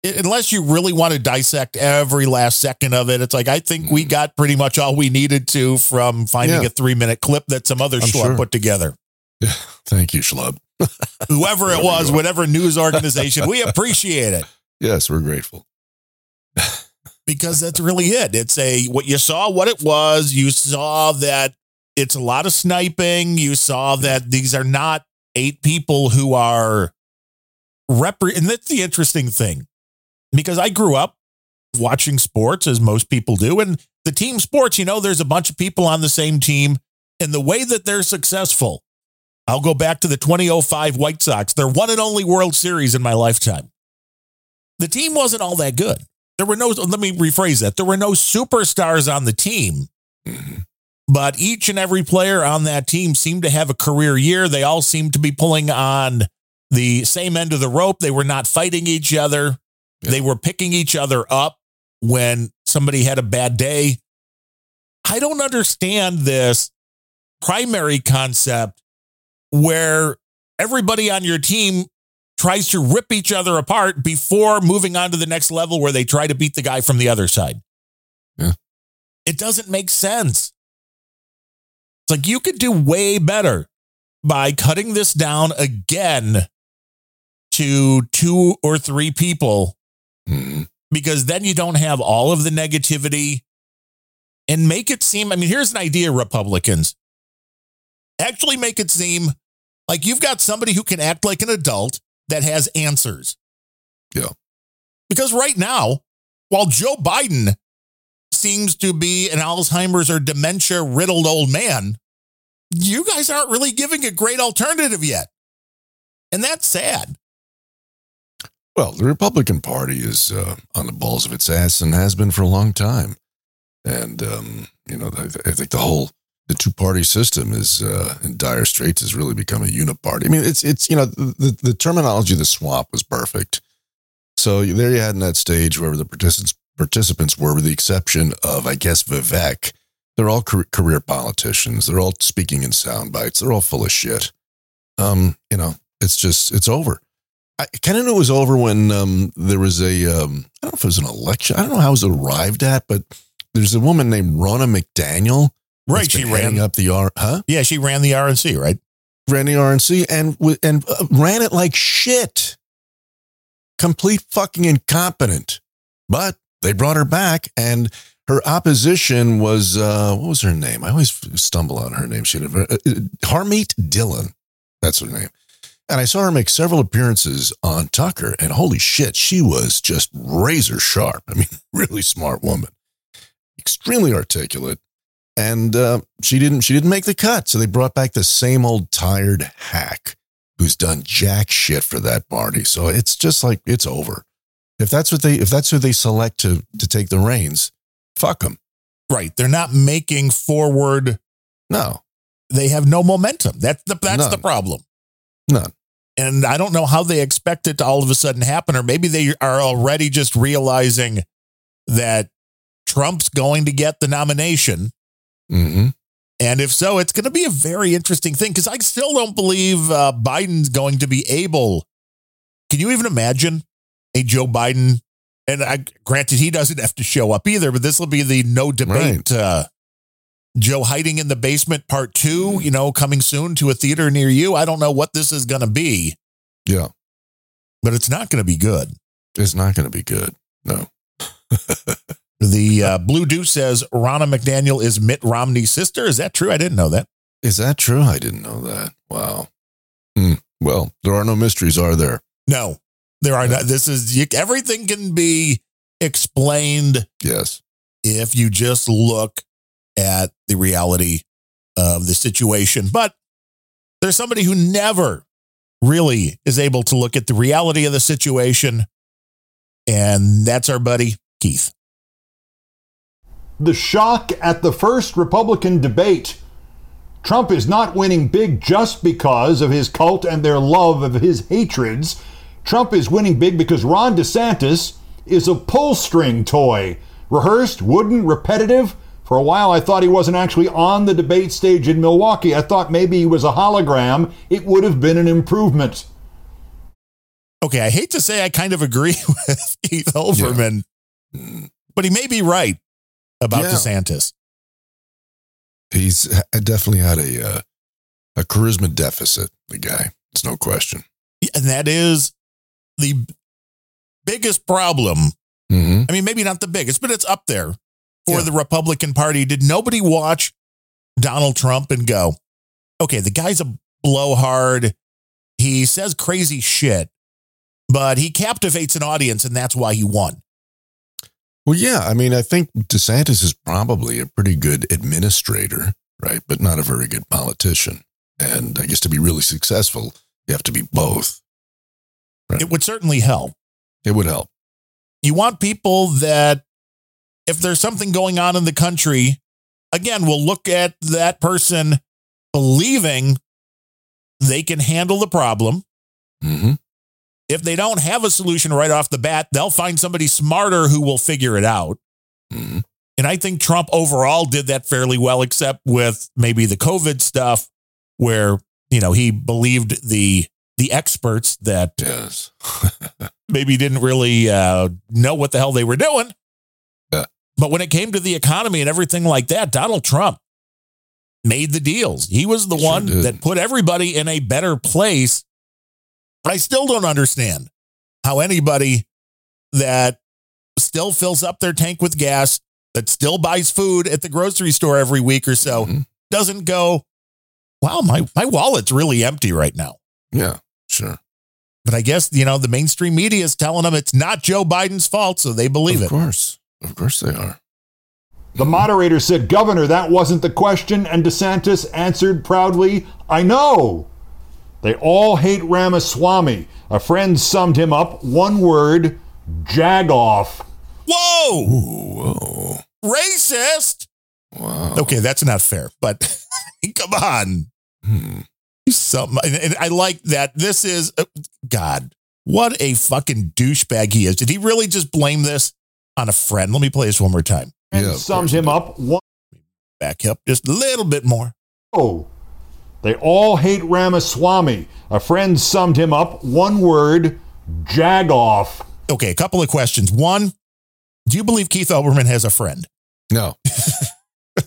unless you really want to dissect every last second of it. It's like I think we got pretty much all we needed to from finding Yeah. a three minute clip that some other schlub sure. put together. Yeah. Thank you, Schlub. Whoever it was, whatever news organization, we appreciate it Yes, we're grateful. Because that's really it. It's a what you saw, what it was. You saw that it's a lot of sniping. You saw that these are not eight people who are rep. And that's the interesting thing because I grew up watching sports as most people do. And the team sports, you know, there's a bunch of people on the same team. And the way that they're successful, I'll go back to the 2005 White Sox, their one and only World Series in my lifetime. The team wasn't all that good. There were no, let me rephrase that. There were no superstars on the team, mm-hmm. but each and every player on that team seemed to have a career year. They all seemed to be pulling on the same end of the rope. They were not fighting each other. They were picking each other up when somebody had a bad day. I don't understand this primary concept where everybody on your team tries to rip each other apart before moving on to the next level where they try to beat the guy from the other side. Yeah. It doesn't make sense. It's like you could do way better by cutting this down again to two or three people mm-hmm. because then you don't have all of the negativity and make it seem. I mean, here's an idea, Republicans. Actually, make it seem like you've got somebody who can act like an adult that has answers. Yeah. Because right now, while Joe Biden seems to be an Alzheimer's or dementia riddled old man, you guys aren't really giving a great alternative yet. And that's sad. Well, the Republican Party is uh, on the balls of its ass and has been for a long time. And, um, you know, I, I think the whole the two party system is uh, in dire straits has really become a uniparty. I mean, it's, it's you know, the, the terminology the swamp was perfect. So there you had in that stage where the participants, participants were, with the exception of, I guess, Vivek. They're all car- career politicians. They're all speaking in sound bites. They're all full of shit. Um, you know, it's just, it's over. I kind of knew it was over when um, there was a, um, I don't know if it was an election. I don't know how it was arrived at, but there's a woman named Ronna McDaniel. Right, she ran- up the R, huh? Yeah, she ran the RNC, right? Ran the RNC and and uh, ran it like shit. Complete fucking incompetent. But they brought her back, and her opposition was uh, what was her name? I always stumble on her name. She had a, uh, uh, Harmeet Dillon. That's her name. And I saw her make several appearances on Tucker, and holy shit, she was just razor sharp. I mean, really smart woman, extremely articulate, and uh, she didn't she didn't make the cut. So they brought back the same old tired hack who's done jack shit for that party. So it's just like it's over. If that's what they if that's who they select to to take the reins, fuck them. Right. They're not making forward. No. They have no momentum. That's the that's the problem. None. And I don't know how they expect it to all of a sudden happen, or maybe they are already just realizing that Trump's going to get the nomination. Mm-hmm. And if so, it's going to be a very interesting thing because I still don't believe uh, Biden's going to be able. Can you even imagine a Joe Biden? And I, granted, he doesn't have to show up either, but this will be the no debate. Uh, Joe hiding in the basement part two, you know, coming soon to a theater near you. I don't know what this is going to be, Yeah. but it's not going to be good. It's not going to be good. No. The uh, Blue Deuce says Ronna McDaniel is Mitt Romney's sister. Is that true? I didn't know that. Is that true? I didn't know that. Wow. Hmm. Well, there are no mysteries, are there? No, there are not. This is you, everything can be explained Yes. if you just look at the reality of the situation. But there's somebody who never really is able to look at the reality of the situation, and that's our buddy Keith. The shock at the first Republican debate. Trump is not winning big just because of his cult and their love of his hatreds. Trump is winning big because Ron DeSantis is a pull string toy. Rehearsed, wooden, repetitive. For a while, I thought he wasn't actually on the debate stage in Milwaukee. I thought maybe he was a hologram. It would have been an improvement. Okay, I hate to say I kind of agree with Keith Olbermann, but he may be right about Yeah. DeSantis. He's definitely had a uh, a charisma deficit. The guy, it's no question. And that is the biggest problem. Mm-hmm. I mean, maybe not the biggest, but it's up there for the Republican Party. Did nobody watch Donald Trump and go, okay, the guy's a blowhard. He says crazy shit, but he captivates an audience, and that's why he won. Well, yeah. I mean, I think DeSantis is probably a pretty good administrator, right? But not a very good politician. And I guess to be really successful, you have to be both. It would certainly help. It would help. You want people that, if there's something going on in the country, again, will look at that person believing they can handle the problem. Mm-hmm. If they don't have a solution right off the bat, they'll find somebody smarter who will figure it out. Mm-hmm. And I think Trump overall did that fairly well, except with maybe the COVID stuff, where you know he believed the the experts that yes. maybe didn't really uh, know what the hell they were doing. Yeah. But when it came to the economy and everything like that, Donald Trump made the deals. He was the Sure one did. that put everybody in a better place. I still don't understand how anybody that still fills up their tank with gas, that still buys food at the grocery store every week or so, Mm-hmm. doesn't go, wow, my, my wallet's really empty right now. Yeah, sure. But I guess, you know, the mainstream media is telling them it's not Joe Biden's fault, so they believe Of it. Of course. Of course they are. The moderator said, Governor, that wasn't the question. And DeSantis answered proudly, I know. They all hate Ramaswamy. A friend summed him up one word jagoff. Whoa! Whoa. Racist! Wow. Okay, that's not fair, but come on. Hmm. Some, and, and I like that. This is, uh, God, what a fucking douchebag he is. Did he really just blame this on a friend? Let me play this one more time. And Yeah, of summed him up one Back up just a little bit more. Oh, they all hate Ramaswamy. A friend summed him up one word jagoff. Okay, a couple of questions. One, do you believe Keith Olbermann has a friend? No.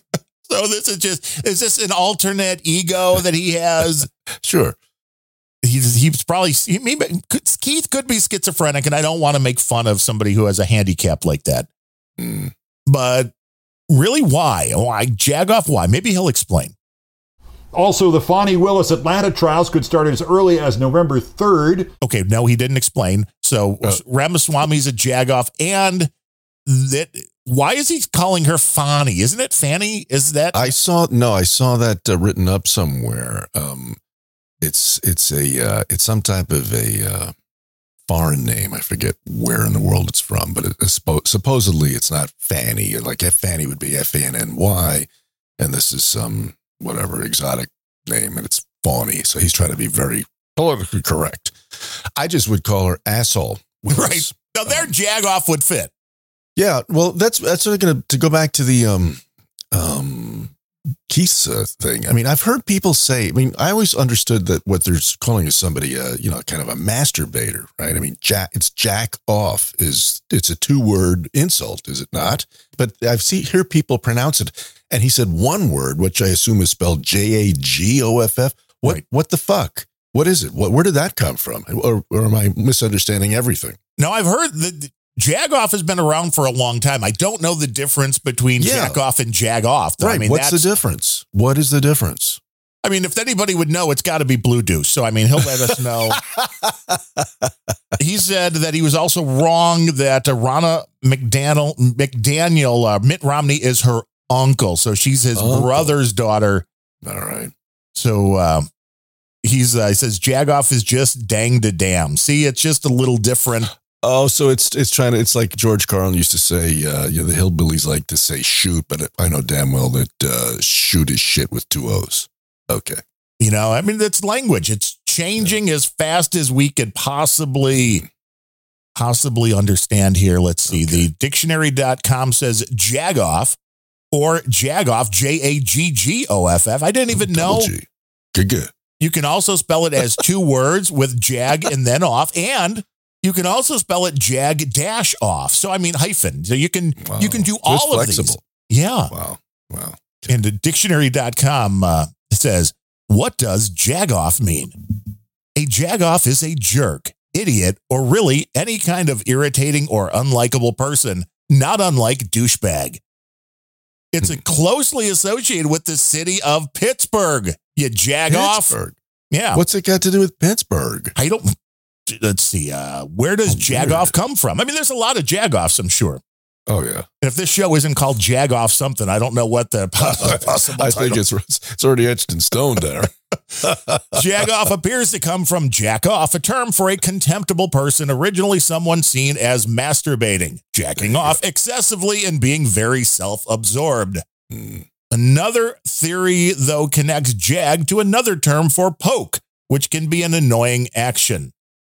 So this is just, is this an alternate ego that he has? Sure. he's he's probably he, maybe, could, Keith could be schizophrenic, and I don't want to make fun of somebody who has a handicap like that. Mm. But really, why? Why Jagoff? Why? Maybe he'll explain. Also, the Fani Willis Atlanta trials could start as early as November 3rd. Okay, no, he didn't explain. So Uh. Ramaswamy's a Jagoff, and that why is he calling her Fanny? Isn't it Fanny? Is that I saw no, I saw that uh, written up somewhere. Um, it's it's a uh, it's some type of a uh, foreign name. I forget where in the world it's from, but it, it's suppo- supposedly it's not Fanny. Like F Fanny would be F A N N Y, and this is some whatever exotic name, and it's Fawny. So he's trying to be very politically correct. I just would call her asshole. Willis. right? Now their Jagoff would fit. Yeah, well, that's that's sort of going to to go back to the um um Keith's uh, thing. I mean, I've heard people say. I mean, I always understood that what they're calling is somebody, uh, you know, kind of a masturbator, right? I mean, jack it's jack off is it's a two word insult, is it not? But I've see hear people pronounce it, and he said one word, which I assume is spelled J A G O F F. What Right. what the fuck? What is it? What where did that come from? Or, or am I misunderstanding everything? Now I've heard that Jagoff has been around for a long time. I don't know the difference between Yeah. Jackoff and Jagoff. though. Right. I mean, What's the difference? What is the difference? I mean, if anybody would know, it's got to be Blue Deuce. So, I mean, he'll let us know. he said that he was also wrong that uh, Ronna McDaniel, McDaniel uh, Mitt Romney is her uncle. So she's his Uncle. brother's daughter. All right. So uh, he's uh, he says Jagoff is just dang to damn. See, it's just a little different. Oh, so it's it's trying to. It's like George Carlin used to say. Uh, you know, the hillbillies like to say shoot, but I know damn well that uh, shoot is shit with two O's. Okay. You know, I mean, it's language. It's changing as fast as we could possibly possibly understand here. Let's see. The dictionary.com says Jagoff or Jagoff, J A G G O F F. I didn't even know. G. Good, good. You can also spell it as two words with jag and then off. And you can also spell it jag dash off. So, I mean, hyphen. So you can, Wow. you can do all of flexible. these. Yeah. Wow. Wow. And the dictionary.com uh, says, What does jagoff mean? A jagoff is a jerk, idiot, or really any kind of irritating or unlikable person, not unlike douchebag. It's a closely associated with the city of Pittsburgh. You jagoff. Pittsburgh. Yeah. What's it got to do with Pittsburgh? I don't. Let's see. Uh, where does Oh, jagoff come from? I mean, there's a lot of jagoffs, I'm sure. Oh yeah. If this show isn't called Jag off something, I don't know what the possible I think it's it's already etched in stone there. jag off appears to come from jack off, a term for a contemptible person, originally someone seen as masturbating, jacking off excessively, and being very self absorbed. Hmm. Another theory, though, connects jag to another term for poke, which can be an annoying action.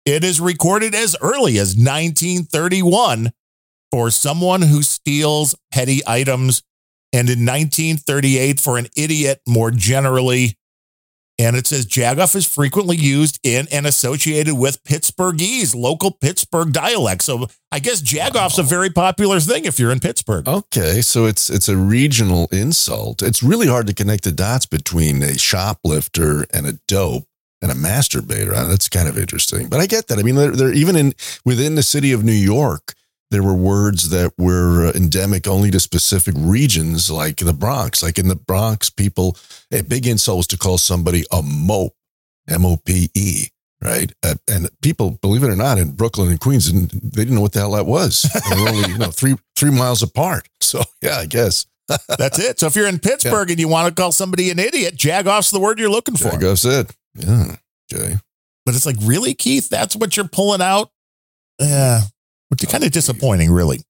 It is recorded as early as 1931 for someone who steals petty items, and in 1938 for an idiot more generally And it says Jagoff is frequently used in and associated with Pittsburghese, local Pittsburgh dialect. So I guess Jagoff's a very popular thing if you're in Pittsburgh. Okay, so it's it's a regional insult. It's really hard to connect the dots between a shoplifter and a dope and a masturbator. That's kind of interesting. But I get that. I mean, they're, they're even in within the city of New York. There were words that were uh, endemic only to specific regions, like the Bronx. Like in the Bronx, people a big insult was to call somebody a mope, M O P E, right? Uh, and people, believe it or not, in Brooklyn and Queens, and they didn't know what the hell that was. They were only you know three three miles apart. So yeah, I guess. That's it. So if you're in Pittsburgh and you want to call somebody an idiot, Jagoff's the word you're looking for. Jagoff's it. Yeah. Okay. But it's like, really, Keith? That's what you're pulling out? Yeah. Which is kind of disappointing, really.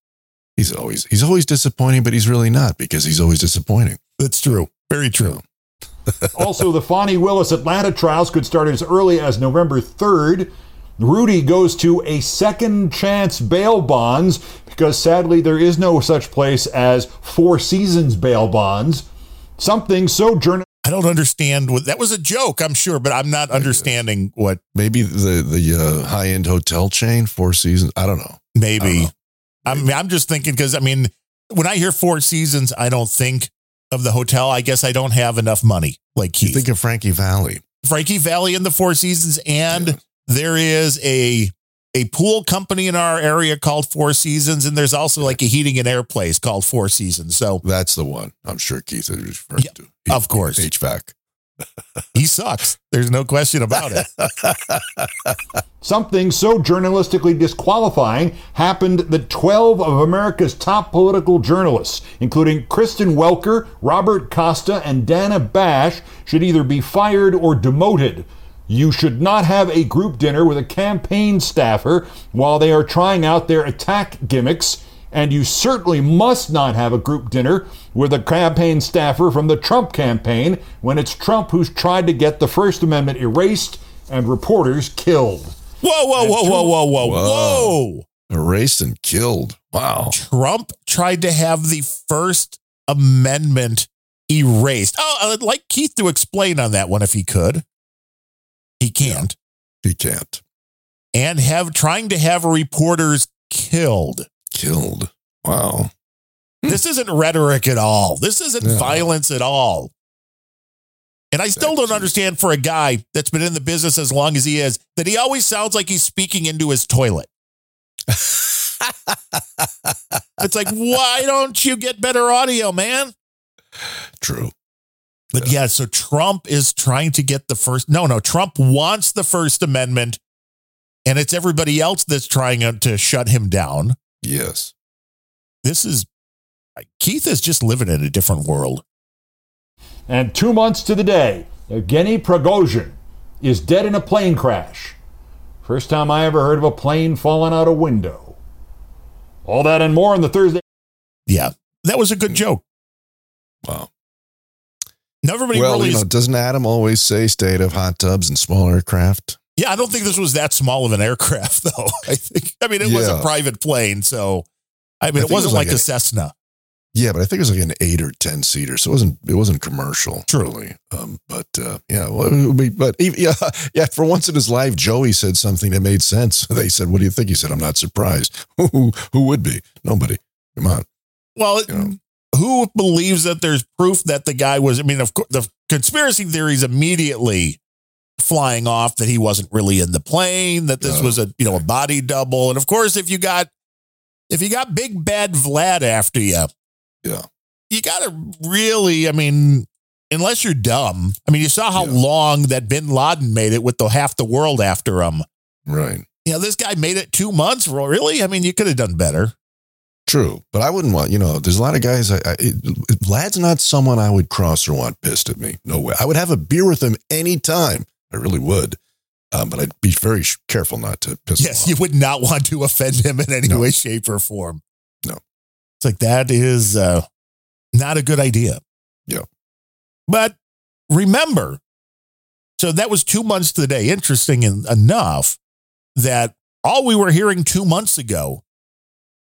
He's always he's always disappointing, but he's really not because he's always disappointing. That's true. Very true. also, the Fani Willis Atlanta trials could start as early as November 3rd. Rudy goes to a second chance bail bonds because sadly there is no such place as Four Seasons bail bonds. Something so journal. I don't understand what that was a joke, I'm sure, but I'm not understanding what Maybe the the uh, high end hotel chain, Four Seasons. I don't know. Maybe. I mean, I'm just thinking because I mean, when I hear Four Seasons, I don't think of the hotel. I guess I don't have enough money, like You think of Frankie Valli. Frankie Valli in the Four Seasons, and there is a a pool company in our area called Four Seasons, and there's also like a heating and air place called Four Seasons. So That's the one. I'm sure Keith is referring to. of course, HVAC. He sucks. There's no question about it. Something so journalistically disqualifying happened that 12 of America's top political journalists, including Kristen Welker, Robert Costa, and Dana Bash, should either be fired or demoted. You should not have a group dinner with a campaign staffer while they are trying out their attack gimmicks. And you certainly must not have a group dinner with a campaign staffer from the Trump campaign when it's Trump who's tried to get the First Amendment erased and reporters killed. Whoa, whoa, whoa, whoa, whoa, whoa, whoa. Erased and killed. Wow. Trump tried to have the First Amendment erased. Oh, I'd like Keith to explain on that one if he could. He can't. He can't. And have trying to have reporters killed. Killed. Wow. Hmm. This isn't rhetoric at all. This isn't No. violence at all. And I still don't understand for a guy that's been in the business as long as he is that he always sounds like he's speaking into his toilet. it's like, why don't you get better audio, man? True. But yeah, so Trump is trying to get the first. No, no, Trump wants the First Amendment, and it's everybody else that's trying to shut him down. Yes. This is Keith is just living in a different world. And two months to the day, Evgeny Prigozhin is dead in a plane crash. First time I ever heard of a plane falling out a window. All that and more on the Thursday. Yeah, that was a good joke. Wow. Now everybody well, really you know, doesn't Adam always say state of hot tubs and small aircraft? Yeah, I don't think this was that small of an aircraft, though. I think. I mean, it was a private plane, so I mean, I it wasn't was like like, a Cessna. Yeah, but I think it was like an eight or ten seater, so it wasn't it wasn't commercial, True. really. Um, but uh, yeah, well, be- but yeah, yeah. For once in his life, Joey said something that made sense. They said, "What do you think?" He said, "I'm not surprised. who who would be? Nobody. Come on." Well, who believes that there's proof that the guy was? I mean, of course, the conspiracy theories immediately flying off that he wasn't really in the plane, that this Yeah. was a you know a body double, and of course, if you got if you got big bad Vlad after you, Yeah. you got to really, I mean, unless you're dumb. I mean, you saw how long that Bin Laden made it with the half the world after him. Right. You know, this guy made it two months. Really? I mean, you could have done better. True, but I wouldn't want. You know, there's a lot of guys. I, I Vlad's not someone I would cross or want pissed at me. No way. I would have a beer with him anytime. I really would. Um, but I'd be very sh- careful not to piss off. Yes, you would not want to offend him in any No. way, shape, or form. No. It's like that is uh, not a good idea. Yeah. But remember, so that was two months to the day. Interesting enough that all we were hearing two months ago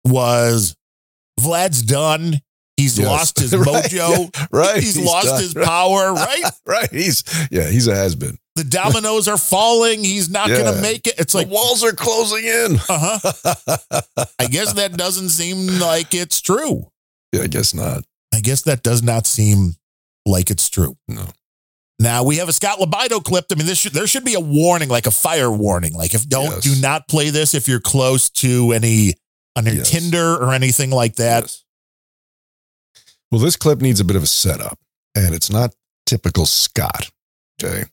was Vlad's done. He's Yes. lost his Right, mojo. yeah, right. He's, He's lost done. his power, right? right. He's yeah, he's a has been. The dominoes are falling. He's not going to make it. It's like the walls are closing in. Uh-huh. I guess that doesn't seem like it's true. Yeah, I guess not. I guess that does not seem like it's true. No. Now we have a Scott LoBaido clip. I mean, this should, there should be a warning, like a fire warning. Like if don't Yes. do not play this if you're close to any on your Yes. Tinder or anything like that. Well, this clip needs a bit of a setup, and it's not typical Scott. Okay.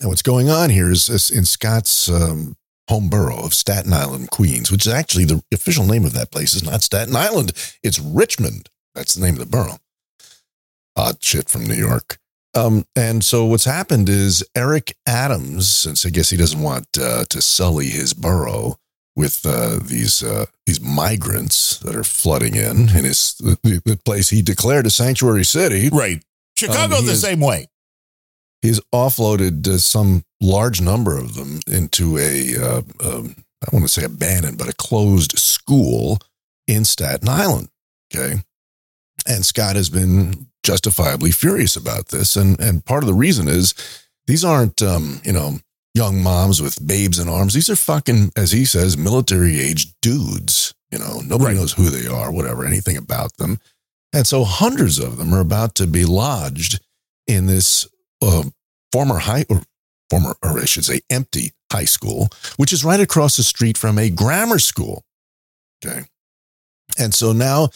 And what's going on here is, is in Scott's um, home borough of Staten Island, Queens, which is actually the official name of that place is not Staten Island, it's Richmond. That's the name of the borough. Odd shit from New York. Um, and so what's happened is Eric Adams, since I guess he doesn't want uh, to sully his borough with uh, these uh, these migrants that are flooding in in his the, the place he declared a sanctuary city. Right. Chicago Um, the is- same way. He's offloaded uh, some large number of them into a uh, um, I want to say abandoned, but a closed school in Staten Island. Okay, and Scott has been justifiably furious about this, and and part of the reason is these aren't um, you know young moms with babes in arms. These are fucking, as he says, military age dudes. You know, nobody knows who they are, whatever, anything about them. And so hundreds of them are about to be lodged in this uh, former high, or former, or I should say, empty high school, which is right across the street from a grammar school. Okay. And so now,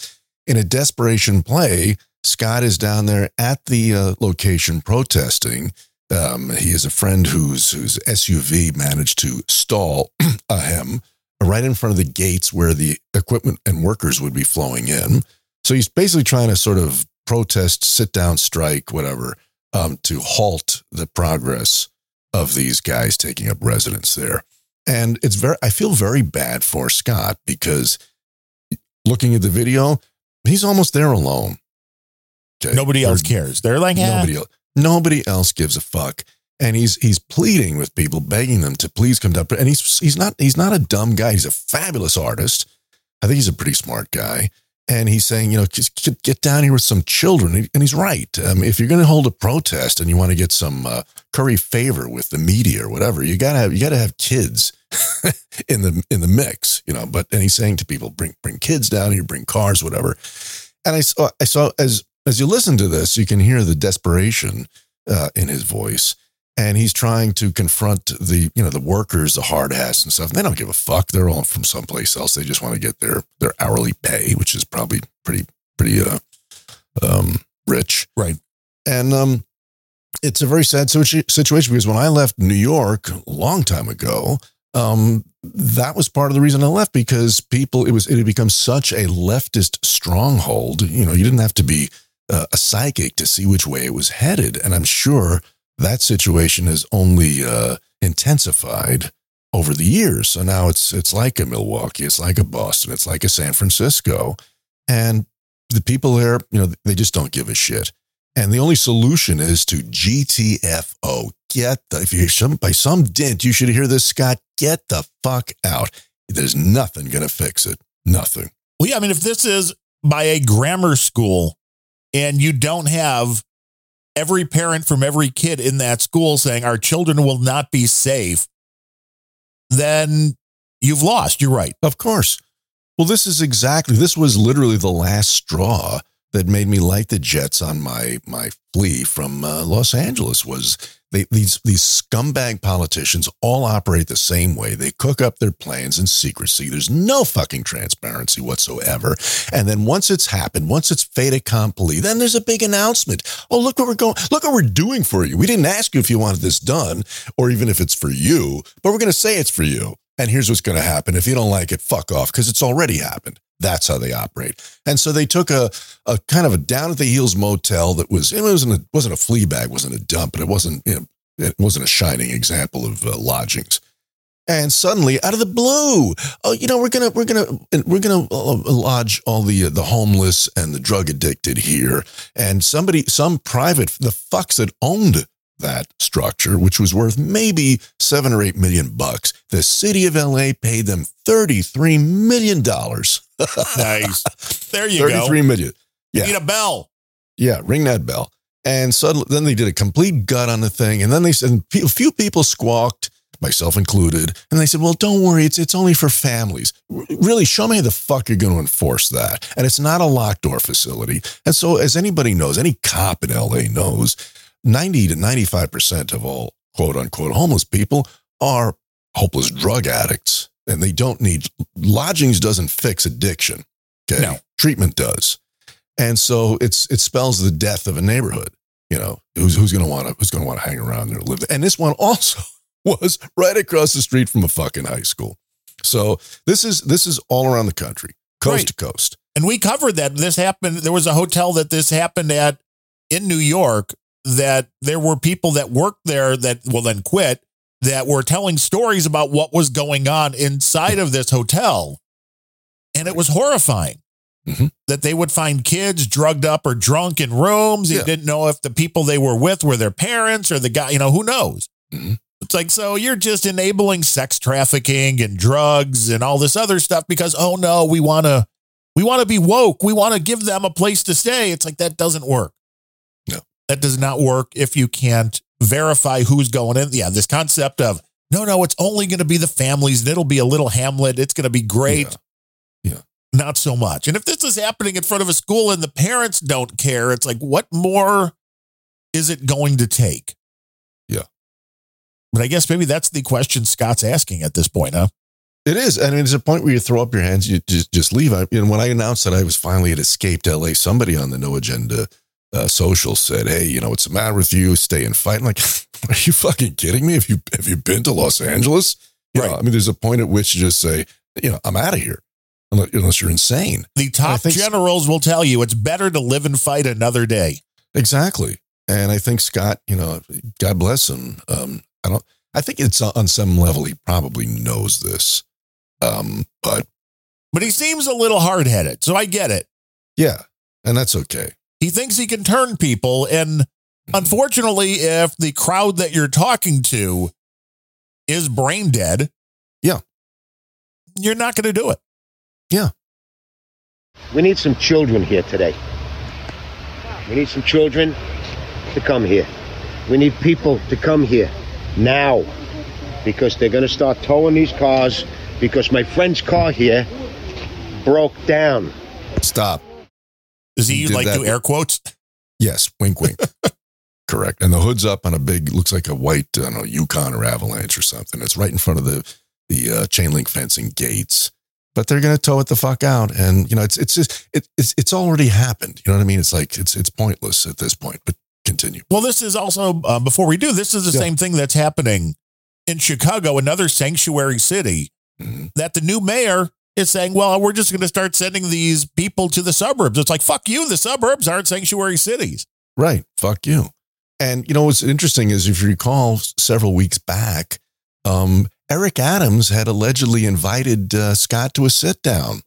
in a desperation play, Scott is down there at the uh, location protesting. Um, he has a friend whose whose SUV managed to stall ahem right in front of the gates where the equipment and workers would be flowing in. So he's basically trying to sort of protest, sit down, strike, whatever, um, to halt the progress of these guys taking up residence there. And it's very, I feel very bad for Scott because looking at the video, he's almost there alone. Okay. Nobody else Or- cares. They're like, eh. Nobody else. Nobody else gives a fuck. And he's he's pleading with people, begging them to please come down. And he's he's not he's not a dumb guy. He's a fabulous artist. I think he's a pretty smart guy. And he's saying, you know, just get- down here with some children. And he's right. Um, if you're going to hold a protest and you want to get some uh, curry favor with the media or whatever, you gotta have you gotta have kids in the in the mix, you know. But and he's saying to people, bring bring kids down here, bring cars, whatever. And I saw I saw as as you listen to this, you can hear the desperation uh, in his voice. And he's trying to confront the, you know, the workers, the hard hats and stuff. And they don't give a fuck. They're all from someplace else. They just want to get their their hourly pay, which is probably pretty pretty uh, um, rich. Right. And um, it's a very sad situation because when I left New York a long time ago, um, that was part of the reason I left because people it was it had become such a leftist stronghold. You know, you didn't have to be uh, a psychic to see which way it was headed, and I'm sure that situation has only uh, intensified over the years. So now it's it's like a Milwaukee, it's like a Boston, it's like a San Francisco, and the people there, you know, they just don't give a shit. And the only solution is to GTFO. Get the if you some by some dint, you should hear this, Scott. Get the fuck out. There's nothing gonna fix it. Nothing. Well, yeah, I mean, if this is by a grammar school and you don't have every parent from every kid in that school saying our children will not be safe, then you've lost. You're right. Of course. Well, this is exactly this was literally the last straw that made me light the jets on my my flee from uh, Los Angeles was they, these these scumbag politicians all operate the same way. They cook up their plans in secrecy. There's no fucking transparency whatsoever. And then once it's happened, once it's fait accompli, then there's a big announcement. Oh, look what we're going. Look what we're doing for you. We didn't ask you if you wanted this done, or even if it's for you, but we're going to say it's for you. And here's what's going to happen. If you don't like it, fuck off because it's already happened. That's how they operate. And so they took a, a kind of a down at the heels motel that was it wasn't a, wasn't a flea bag, wasn't a dump, but it wasn't you know, it wasn't a shining example of uh, lodgings. And suddenly, out of the blue, oh, you know, we're gonna we're gonna we're gonna uh, lodge all the uh, the homeless and the drug addicted here. And somebody, some private, the fucks that owned that structure, which was worth maybe seven or eight million bucks, the city of LA paid them thirty three million dollars. Nice. There you go. Thirty-three million. You need a bell. Yeah, ring that bell. And suddenly, then they did a complete gut on the thing, and then they said a few people squawked, myself included, and they said, "Well, don't worry, it's it's only for families." Really, show me how the fuck you're going to enforce that. And it's not a locked door facility. And so, as anybody knows, any cop in LA knows, ninety to ninety five percent of all quote unquote homeless people are hopeless drug addicts, and they don't need lodgings. Doesn't fix addiction. Okay, No. treatment does. And so it's it spells the death of a neighborhood. You know, who's who's gonna want to who's gonna want to hang around there and live there. And this one also was right across the street from a fucking high school. So this is this is all around the country, coast Right. to coast. And we covered that. This happened. There was a hotel that this happened at in New York that there were people that worked there that will then quit that were telling stories about what was going on inside of this hotel. And it was horrifying mm-hmm. that they would find kids drugged up or drunk in rooms. You Yeah. didn't know if the people they were with were their parents or the guy, you know, who knows? Mm-hmm. It's like, so you're just enabling sex trafficking and drugs and all this other stuff because, oh no, we want to, we want to be woke. We want to give them a place to stay. It's like, that doesn't work. That does not work if you can't verify who's going in. Yeah. This concept of, no, no, it's only going to be the families and it'll be a little hamlet. It's going to be great. Yeah. Not so much. And if this is happening in front of a school and the parents don't care, it's like, what more is it going to take? Yeah. But I guess maybe that's the question Scott's asking at this point, huh? It is. I mean, it's a point where you throw up your hands, you just just leave. I, know, when I announced that I was finally had escaped LA, somebody on the No Agenda uh, social said, "Hey, you know what's the matter with you? Stay and fight." I'm like, are you fucking kidding me? Have you have you been to Los Angeles? You know, I mean, there's a point at which you just say, you know, I'm out of here, unless, unless you're insane. The top generals will tell you it's better to live and fight another day. Exactly. And I think Scott, you know, God bless him. Um, I don't. I think it's on some level he probably knows this, um, but But he seems a little hard headed. So I get it. yeah, and that's okay. He thinks he can turn people. And unfortunately, if the crowd that you're talking to is brain dead, yeah, you're not going to do it. Yeah. We need some children here today. We need some children to come here. We need people to come here now because they're going to start towing these cars because my friend's car here broke down. Stop. Does he, He like do air quotes? Yes, wink, wink. Correct. And the hood's up on a big, looks like a white, I don't know, Yukon or Avalanche or something. It's right in front of the the uh, chain link fencing gates. But they're going to tow it the fuck out, and you know it's it's just it, it's it's already happened. You know what I mean? It's like it's it's pointless at this point. But continue. Well, this is also, uh, before we do, this is the Yeah. same thing that's happening in Chicago, another sanctuary city, Mm-hmm. that the new mayor is saying, well, we're just going to start sending these people to the suburbs. It's like, fuck you. The suburbs aren't sanctuary cities. Right. Fuck you. And you know what's interesting is if you recall several weeks back, um, Eric Adams had allegedly invited uh, Scott to a sit down.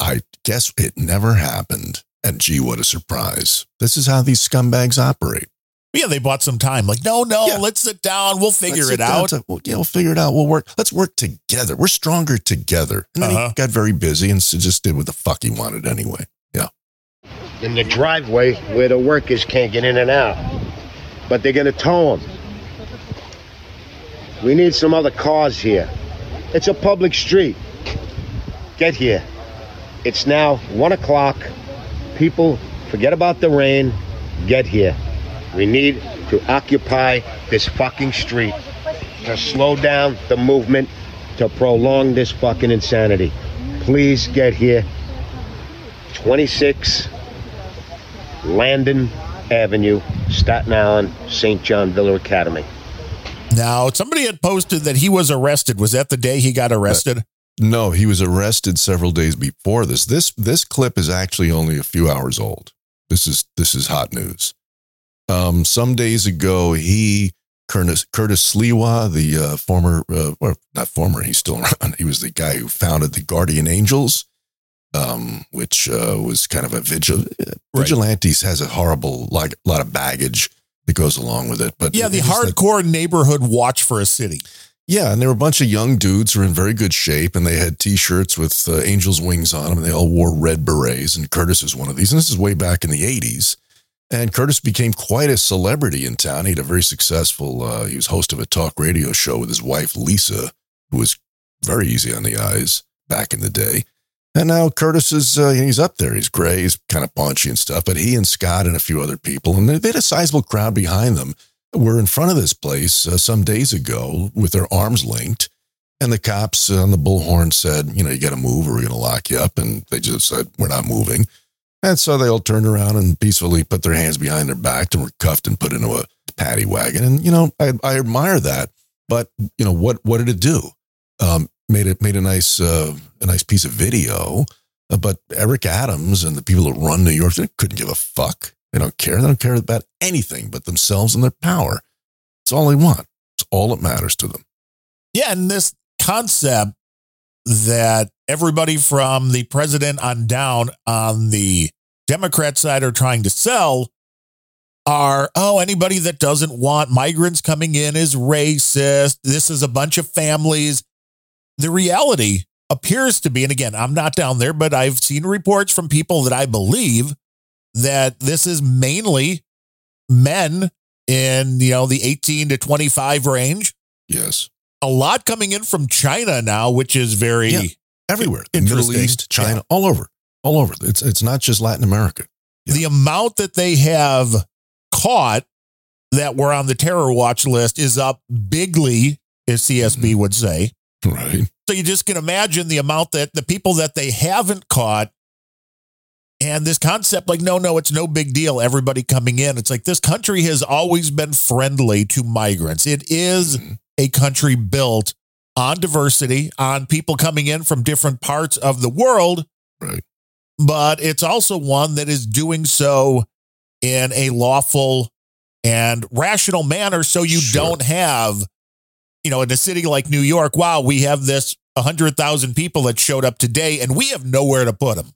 I guess it never happened. And gee, what a surprise! This is how these scumbags operate. Yeah, they bought some time. Like, no, no, let's sit down. We'll figure Let's it out. to- well, yeah, we'll figure it out. We'll work. Let's work together. We're stronger together. And then Uh-huh. he got very busy and just did what the fuck he wanted anyway. Yeah. in the driveway where the workers can't get in and out. But they're going to tow them. We need some other cars here. It's a public street. Get here. It's now one o'clock. People, forget about the rain. Get here. We need to occupy this fucking street to slow down the movement, to prolong this fucking insanity. Please get here. 26 Landis Avenue, Staten Island, St. John Villa Academy. Now, somebody had posted that he was arrested. Was that the day he got arrested? Uh, no, he was arrested several days before this. This this clip is actually only a few hours old. This is this is hot news. Um, some days ago, he Curtis Curtis Sliwa, the uh, former, uh, or not former, he's still around. He was the guy who founded the Guardian Angels, um, which uh, was kind of a vigil. Vigilantes has a horrible like lot of baggage that goes along with it. But yeah, the just like- hardcore neighborhood watch for a city. Yeah, and there were a bunch of young dudes who were in very good shape, and they had T-shirts with uh, angels' wings on them, and they all wore red berets. And Curtis is one of these, and this is way back in the '80s. And Curtis became quite a celebrity in town. He had a very successful. Uh, he was host of a talk radio show with his wife Lisa, who was very easy on the eyes back in the day. And now Curtis is uh, he's up there. He's gray, he's kind of paunchy and stuff. But he and Scott and a few other people, and they had a sizable crowd behind them, were in front of this place uh, some days ago with their arms linked. And the cops on the bullhorn said, you know, you got to move or we're going to lock you up. And they just said, we're not moving. And so they all turned around and peacefully put their hands behind their back and were cuffed and put into a paddy wagon. And, you know, I, I admire that. But, you know, what, what did it do? Um, made it made a nice uh, a nice piece of video. Uh, but Eric Adams and the people that run New York couldn't give a fuck. They don't care. They don't care about anything but themselves and their power. It's all they want. It's all that matters to them. Yeah, and this concept that everybody from the president on down on the Democrat side are trying to sell are oh anybody that doesn't want migrants coming in is racist. This is a bunch of families. The reality appears to be and again I'm not down there but I've seen reports from people that I believe that this is mainly men in you know the 18 to 25 range. Yes a lot coming in from China now which is very Yeah, everywhere. Middle East, China, Yeah. all over. All over. It's it's not just Latin America. the amount that they have caught that were on the terror watch list is up bigly, as CSB mm-hmm. would say. Right. So you just can imagine the amount that the people that they haven't caught. And this concept, like, no, no, it's no big deal. Everybody coming in. It's like this country has always been friendly to migrants. It is mm-hmm. A country built on diversity, on people coming in from different parts of the world. Right. But it's also one that is doing so in a lawful and rational manner. So you don't have, you know, in a city like New York, wow, we have this 100,000 people that showed up today and we have nowhere to put them.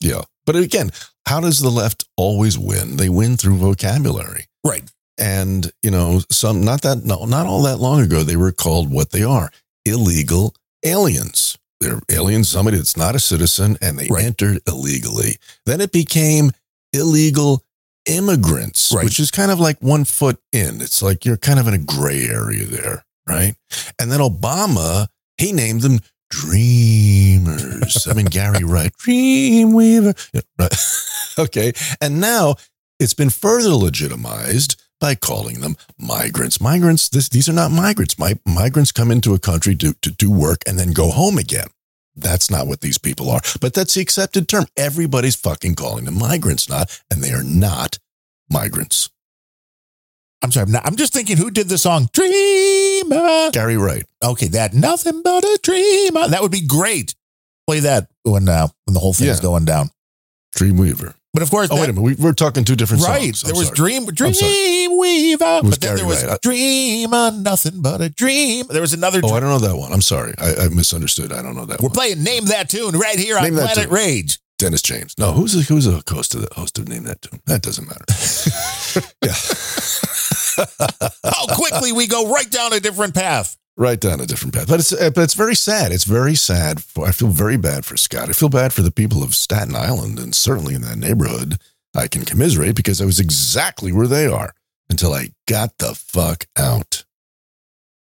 Yeah. But again, how does the left always win? They win through vocabulary. Right. And, you know, some not that no, not all that long ago, they were called what they are illegal aliens. They're aliens, somebody that's not a citizen, and they entered illegally. Then it became illegal immigrants, which is kind of like one foot in. It's like you're kind of in a gray area there, right? And then Obama, he named them dreamers. I mean, Gary Wright, Dreamweaver. Yeah, right. okay. And now it's been further legitimized by calling them migrants. Migrants, this, these are not migrants. My, migrants come into a country to, to do work and then go home again. That's not what these people are. But that's the accepted term. Everybody's fucking calling them migrants, not, and they are not migrants. I'm sorry. I'm, not, I'm just thinking who did the song Dreamer? Gary Wright. Okay, that nothing but a dreamer. That would be great. Play that when uh, when the whole thing's Yeah. going down. Dreamweaver. But of course, Oh, that- wait a minute. We, we're talking two different right. songs. I'm there was sorry. Dream. Dreamweaver, was but then there was Wright. I- Dreamer, nothing but a dream. There was another. Oh, I don't know that one. I'm sorry. I, I misunderstood. I don't know that one. We're one. playing Name That Tune right here on Name That Planet Tune. Rage. Dennis James. No, who's the, who's the host of the host of Name That Tune? That doesn't matter. How quickly we go right down a different path. Right down a different path. But it's uh, but it's very sad. It's very sad. For, I feel very bad for Scott. I feel bad for the people of Staten Island and certainly in that neighborhood. I can commiserate because I was exactly where they are until I got the fuck out.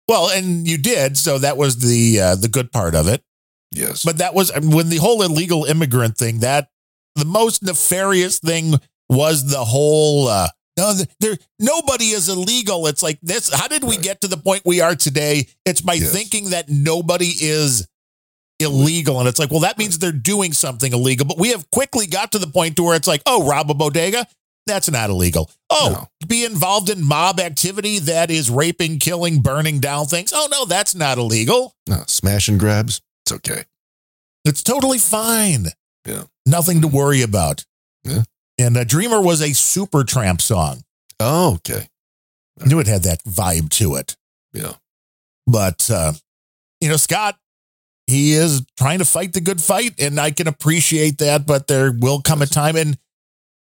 Well, and you did, so that was the uh, the good part of it. Yes. But that was when the whole illegal immigrant thing. That the most nefarious thing was the whole. Uh, no, there nobody is illegal. It's like this. How did we get to the point we are today? It's by thinking that nobody is illegal, and it's like, well, that means they're doing something illegal. But we have quickly got to the point to where it's like, oh, rob a bodega. That's not illegal. Oh, be involved in mob activity that is raping, killing, burning down things. Oh no, that's not illegal. No, smash and grabs. It's okay. It's totally fine. Yeah. Nothing to worry about. Yeah. And uh, Dreamer was a Supertramp song. Oh, okay. I knew it had that vibe to it. Yeah. But, uh, you know, Scott, he is trying to fight the good fight, and I can appreciate that. But there will come a time, and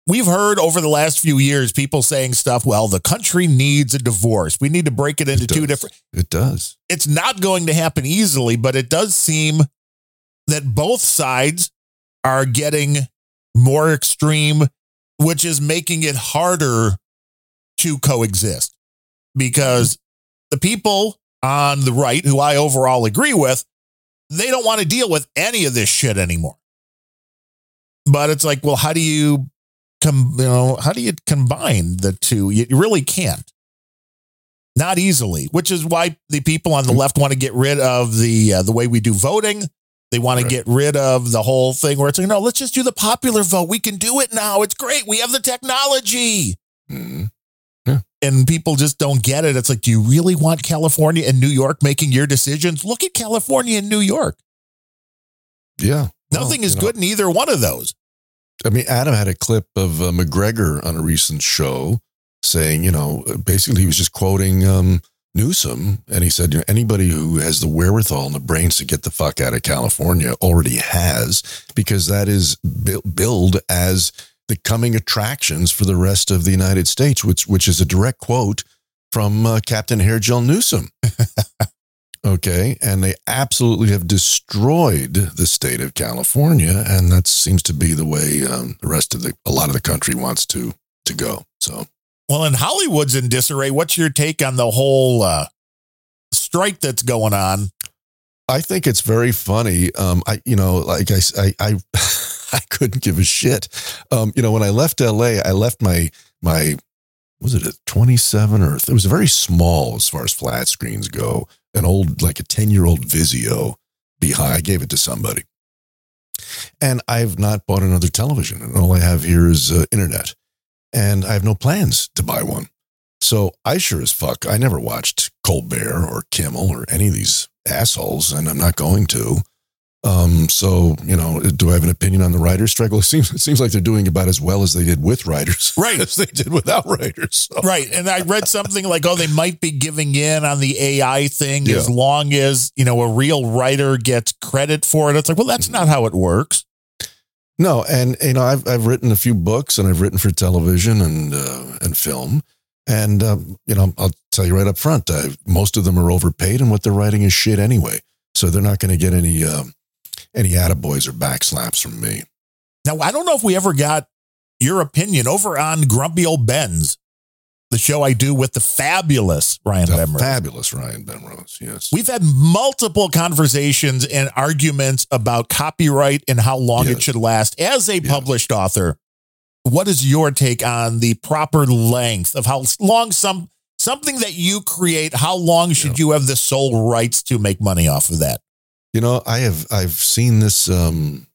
we've heard over the last few years people saying stuff, well, the country needs a divorce. We need to break it into two different. It does. It's not going to happen easily, but it does seem that both sides are getting more extreme, which is making it harder to coexist because the people on the right, who I overall agree with, they don't want to deal with any of this shit anymore. But it's like, well, how do you com- you know, how do you combine the two? You, you really can't. Not easily, which is why the people on the left want to get rid of the uh, the way we do voting. They want to get rid of the whole thing where it's like, no, let's just do the popular vote. We can do it now. It's great. We have the technology. And people just don't get it. It's like, do you really want California and New York making your decisions? Look at California and New York. Yeah. Nothing is you know. good in either one of those. I mean, Adam had a clip of uh, McGregor on a recent show saying, you know, basically he was just quoting um, Newsom, and he said, you know, anybody who has the wherewithal and the brains to get the fuck out of California already has, because that is billed as the coming attractions for the rest of the United States, which which is a direct quote from uh, Captain Hairgel Newsom. Okay. And they absolutely have destroyed the state of California. And that seems to be the way um, the rest of the, a lot of the country wants to, to go. So, Well, in Hollywood's in disarray. What's your take on the whole uh, strike that's going on? I think it's very funny. Um, I, you know, like I, I, I, I couldn't give a shit. Um, you know, when I left LA, I left my, my, was it a 27 or it was very small as far as flat screens go, an old, like a 10 year old Vizio behind. I gave it to somebody. And I've not bought another television. And all I have here is uh, internet. And I have no plans to buy one. So I sure as fuck, I never watched Colbert or Kimmel or any of these assholes, and I'm not going to. Um, so you know, do I have an opinion on the writers' strike? Well, it seems it seems like they're doing about as well as they did with writers, right? As they did without writers. So. Right. And I read something like, oh, they might be giving in on the AI thing Yeah. as long as, you know, a real writer gets credit for it. It's like, well, that's not how it works. No, and you know, I've I've written a few books, and I've written for television and uh, and film, and um, you know, I'll tell you right up front, uh, most of them are overpaid, and what they're writing is shit anyway. So they're not going to get any um, any attaboys or backslaps from me. Now, I don't know if we ever got your opinion over on Grumpy Old Ben's, the show I do with the fabulous Ryan The Bemmer. fabulous Ryan Benrose, yes. We've had multiple conversations and arguments about copyright and how long it should last. As a published author, what is your take on the proper length of how long some something that you create, how long should you have the sole rights to make money off of that? You know, I have I've seen this um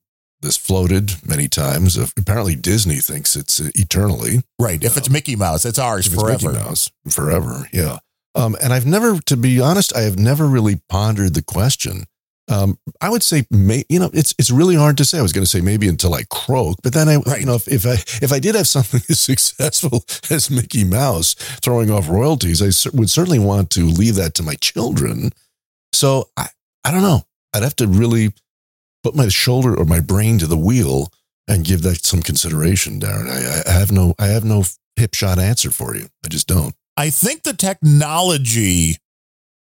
this floated many times. Apparently, Disney thinks it's uh, eternally. Right. If it's Mickey Mouse, it's ours If it's forever. Mickey Mouse, forever. Yeah. Um, and I've never, to be honest, I have never really pondered the question. Um, I would say, may, you know, it's it's really hard to say. I was going to say maybe until I croak, but then I, you know, if, if I if I did have something as successful as Mickey Mouse throwing off royalties, I cer- would certainly want to leave that to my children. So I, I don't know. I'd have to really put my shoulder or my brain to the wheel and give that some consideration, Darren. I, I have no, I have no hip shot answer for you. I just don't. I think the technology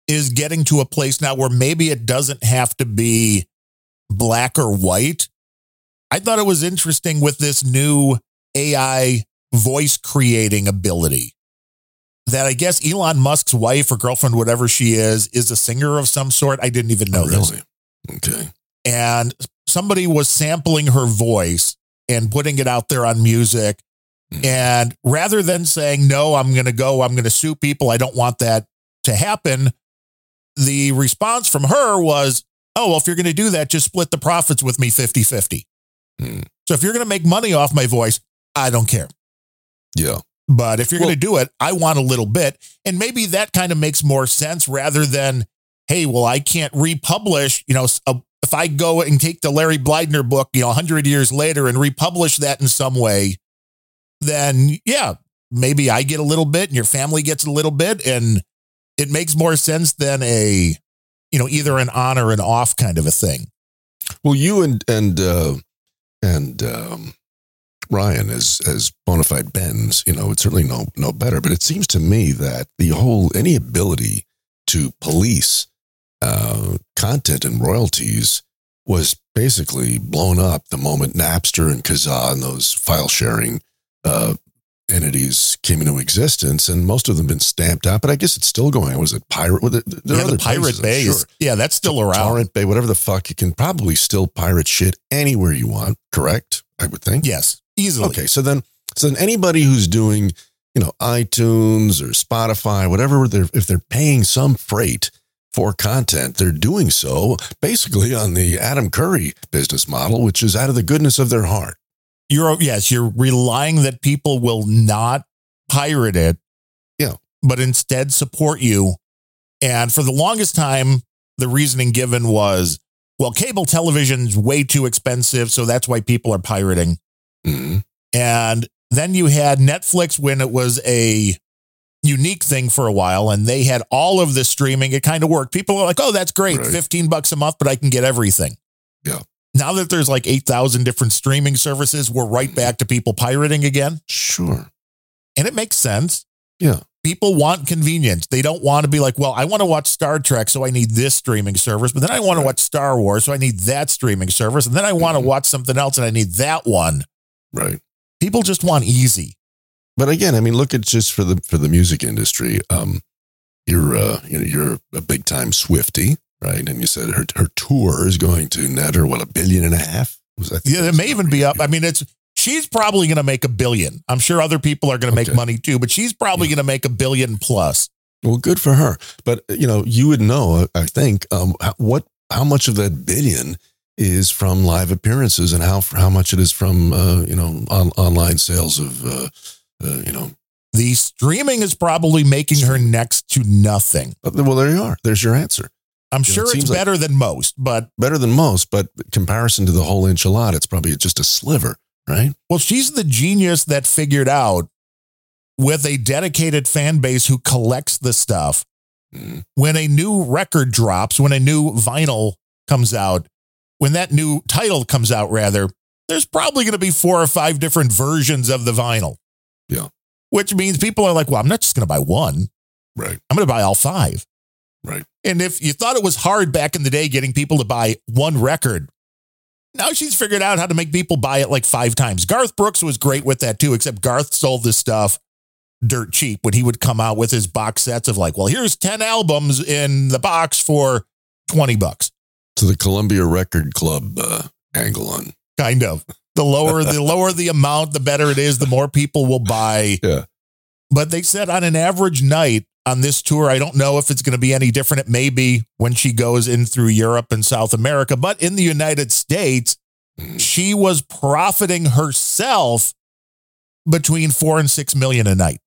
is getting to a place now where maybe it doesn't have to be black or white. I thought it was interesting with this new AI voice creating ability that I guess Elon Musk's wife or girlfriend, whatever she is, is a singer of some sort. I didn't even know this. Oh, okay. And somebody was sampling her voice and putting it out there on music. Hmm. And rather than saying, no, I'm going to go, I'm going to sue people, I don't want that to happen, the response from her was, oh, well, if you're going to do that, just split the profits with me 50 50. Hmm. So if you're going to make money off my voice, I don't care. Yeah. But if you're going to do it, I want a little bit. And maybe that kind of makes more sense rather than, hey, well, I can't republish, you know, a, if I go and take the Larry Bleidner book, you know, 100 years later and republish that in some way, then yeah, maybe I get a little bit and your family gets a little bit. And it makes more sense than a, you know, either an on or an off kind of a thing. Well, you and and uh, and um, Ryan as as bona fide Ben's, you know, it's certainly no no better. But it seems to me that the whole any ability to police uh, content and royalties was basically blown up the moment Napster and Kazaa and those file sharing uh, entities came into existence, and most of them been stamped out. But I guess it's still going. Was it Pirate? Well, there, there Yeah, the Pirate places, Bay is- sure. yeah, that's still around. Torrent Bay, whatever the fuck, you can probably still pirate shit anywhere you want. Correct? I would think. Yes, easily. Okay, so then, so then anybody who's doing, you know, iTunes or Spotify, whatever, they're if they're paying some freight for content, they're doing so basically on the Adam Curry business model, which is out of the goodness of their heart. You're yes, you're relying that people will not pirate it, Yeah. but instead support you. And for the longest time, the reasoning given was, well, cable television's way too expensive, so that's why people are pirating. Mm-hmm. And then you had Netflix when it was a unique thing for a while and they had all of the streaming. It kind of worked. People are like, oh, that's great. Right. 15 bucks a month, but I can get everything. Yeah. Now that there's like 8,000 different streaming services, we're right mm. back to people pirating again. Sure. And it makes sense. Yeah. People want convenience. They don't want to be like, well, I want to watch Star Trek, so I need this streaming service, but then I want to watch Star Wars, so I need that streaming service, and then I want to mm-hmm. watch something else and I need that one. Right. People just want easy. But again, I mean, look at just for the for the music industry. Um, you're uh, you know, you're a big time Swifty, right? And you said her her tour is going to net her what a billion and a half. Was that? Yeah, it may even be up. I mean, it's she's probably going to make a billion. I'm sure other people are going to make money too, but she's probably going to make a billion plus. Well, good for her. But you know, you would know, I think, um, how- what how much of that billion is from live appearances, and how how much it is from uh, you know on, online sales of uh, uh, you know. The streaming is probably making her next to nothing. Well, there you are. There's your answer. I'm You know, sure it it's seems like- better than most, but Better than most, but comparison to the whole enchilada, it's probably just a sliver, right? well, she's the genius that figured out with a dedicated fan base who collects the stuff. When a new record drops, when a new vinyl comes out, when that new title comes out, rather, there's probably going to be four or five different versions of the vinyl. Yeah. Which means people are like, well, I'm not just going to buy one. Right. I'm going to buy all five. Right. And if you thought it was hard back in the day getting people to buy one record, now she's figured out how to make people buy it like five times. Garth Brooks was great with that too, except Garth sold this stuff dirt cheap when he would come out with his box sets of like, well, here's 10 albums in the box for 20 bucks. To the Columbia Record Club uh, angle on. Kind of. The lower the lower the amount, the better it is, the more people will buy. Yeah. But they said on an average night on this tour, I don't know if it's going to be any different. It may be when she goes in through Europe and South America, but in the United States, mm. she was profiting herself between four and six million a night.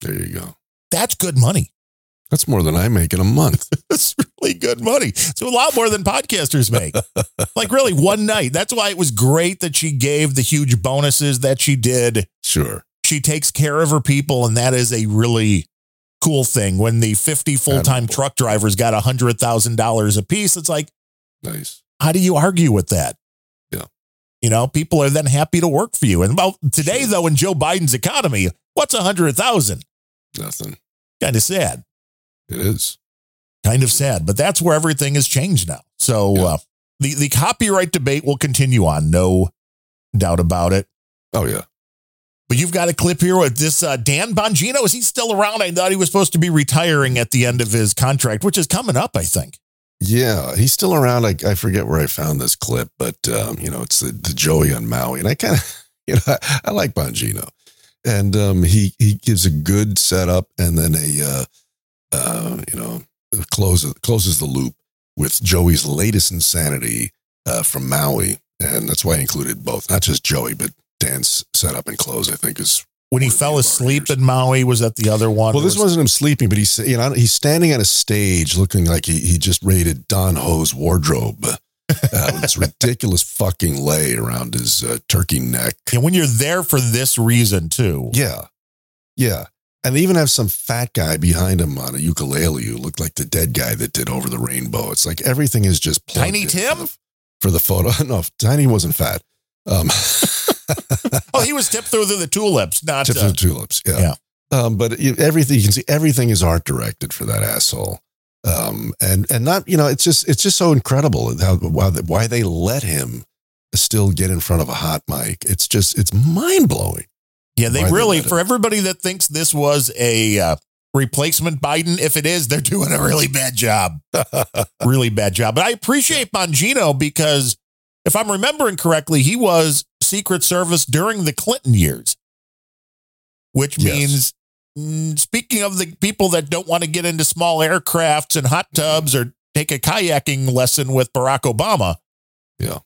There you go. That's good money. That's more than I make in a month. Really good money. So a lot more than podcasters make. like really one night. That's why it was great that she gave the huge bonuses that she did. Sure. She takes care of her people, and that is a really cool thing. When the 50 full-time truck drivers got hundred thousand dollars a piece, it's like, nice. How do you argue with that? Yeah. You know, people are then happy to work for you. And well, today though, in Joe Biden's economy, what's a hundred thousand? Nothing. Kind of sad. It is. Kind of sad, but that's where everything has changed now. So uh, the the copyright debate will continue on, no doubt about it. Oh yeah. But you've got a clip here with this uh, Dan Bongino. Is he still around? I thought he was supposed to be retiring at the end of his contract, which is coming up, I think. Yeah, he's still around. I, I forget where I found this clip, but um, you know, it's the, the Joey on Maui, and I kind of, you know, I, I like Bongino, and um, he he gives a good setup, and then a, uh, uh, you know, closes closes the loop with Joey's latest insanity uh, from Maui, and that's why I included both, not just Joey, but Dan's setup and close. I think is When he fell asleep in Maui, was that the other one? well, this Was- wasn't him sleeping, but he's you know he's standing on a stage looking like he, he just raided Don Ho's wardrobe uh, with this ridiculous fucking lei around his uh, turkey neck. And when you're there for this reason too. Yeah, yeah, and they even have some fat guy behind him on a ukulele who looked like the dead guy that did Over the Rainbow. It's like everything is just Tiny Tim? for the, for the photo. No, Tiny wasn't fat. Um, oh, he was tipped through the tulips, not tipped uh, through the tulips. Yeah. Um, but everything you can see, everything is art directed for that asshole. Um, and and not you know, it's just it's just so incredible how why, why they let him still get in front of a hot mic. It's just it's mind blowing. Yeah, they really, for everybody that thinks this was a uh, replacement Biden, if it is, they're doing a really bad job. really bad job. But I appreciate Bongino because if I'm remembering correctly, he was Secret Service during the Clinton years, which means, mm, speaking of the people that don't want to get into small aircrafts and hot tubs or take a kayaking lesson with Barack Obama, Yeah.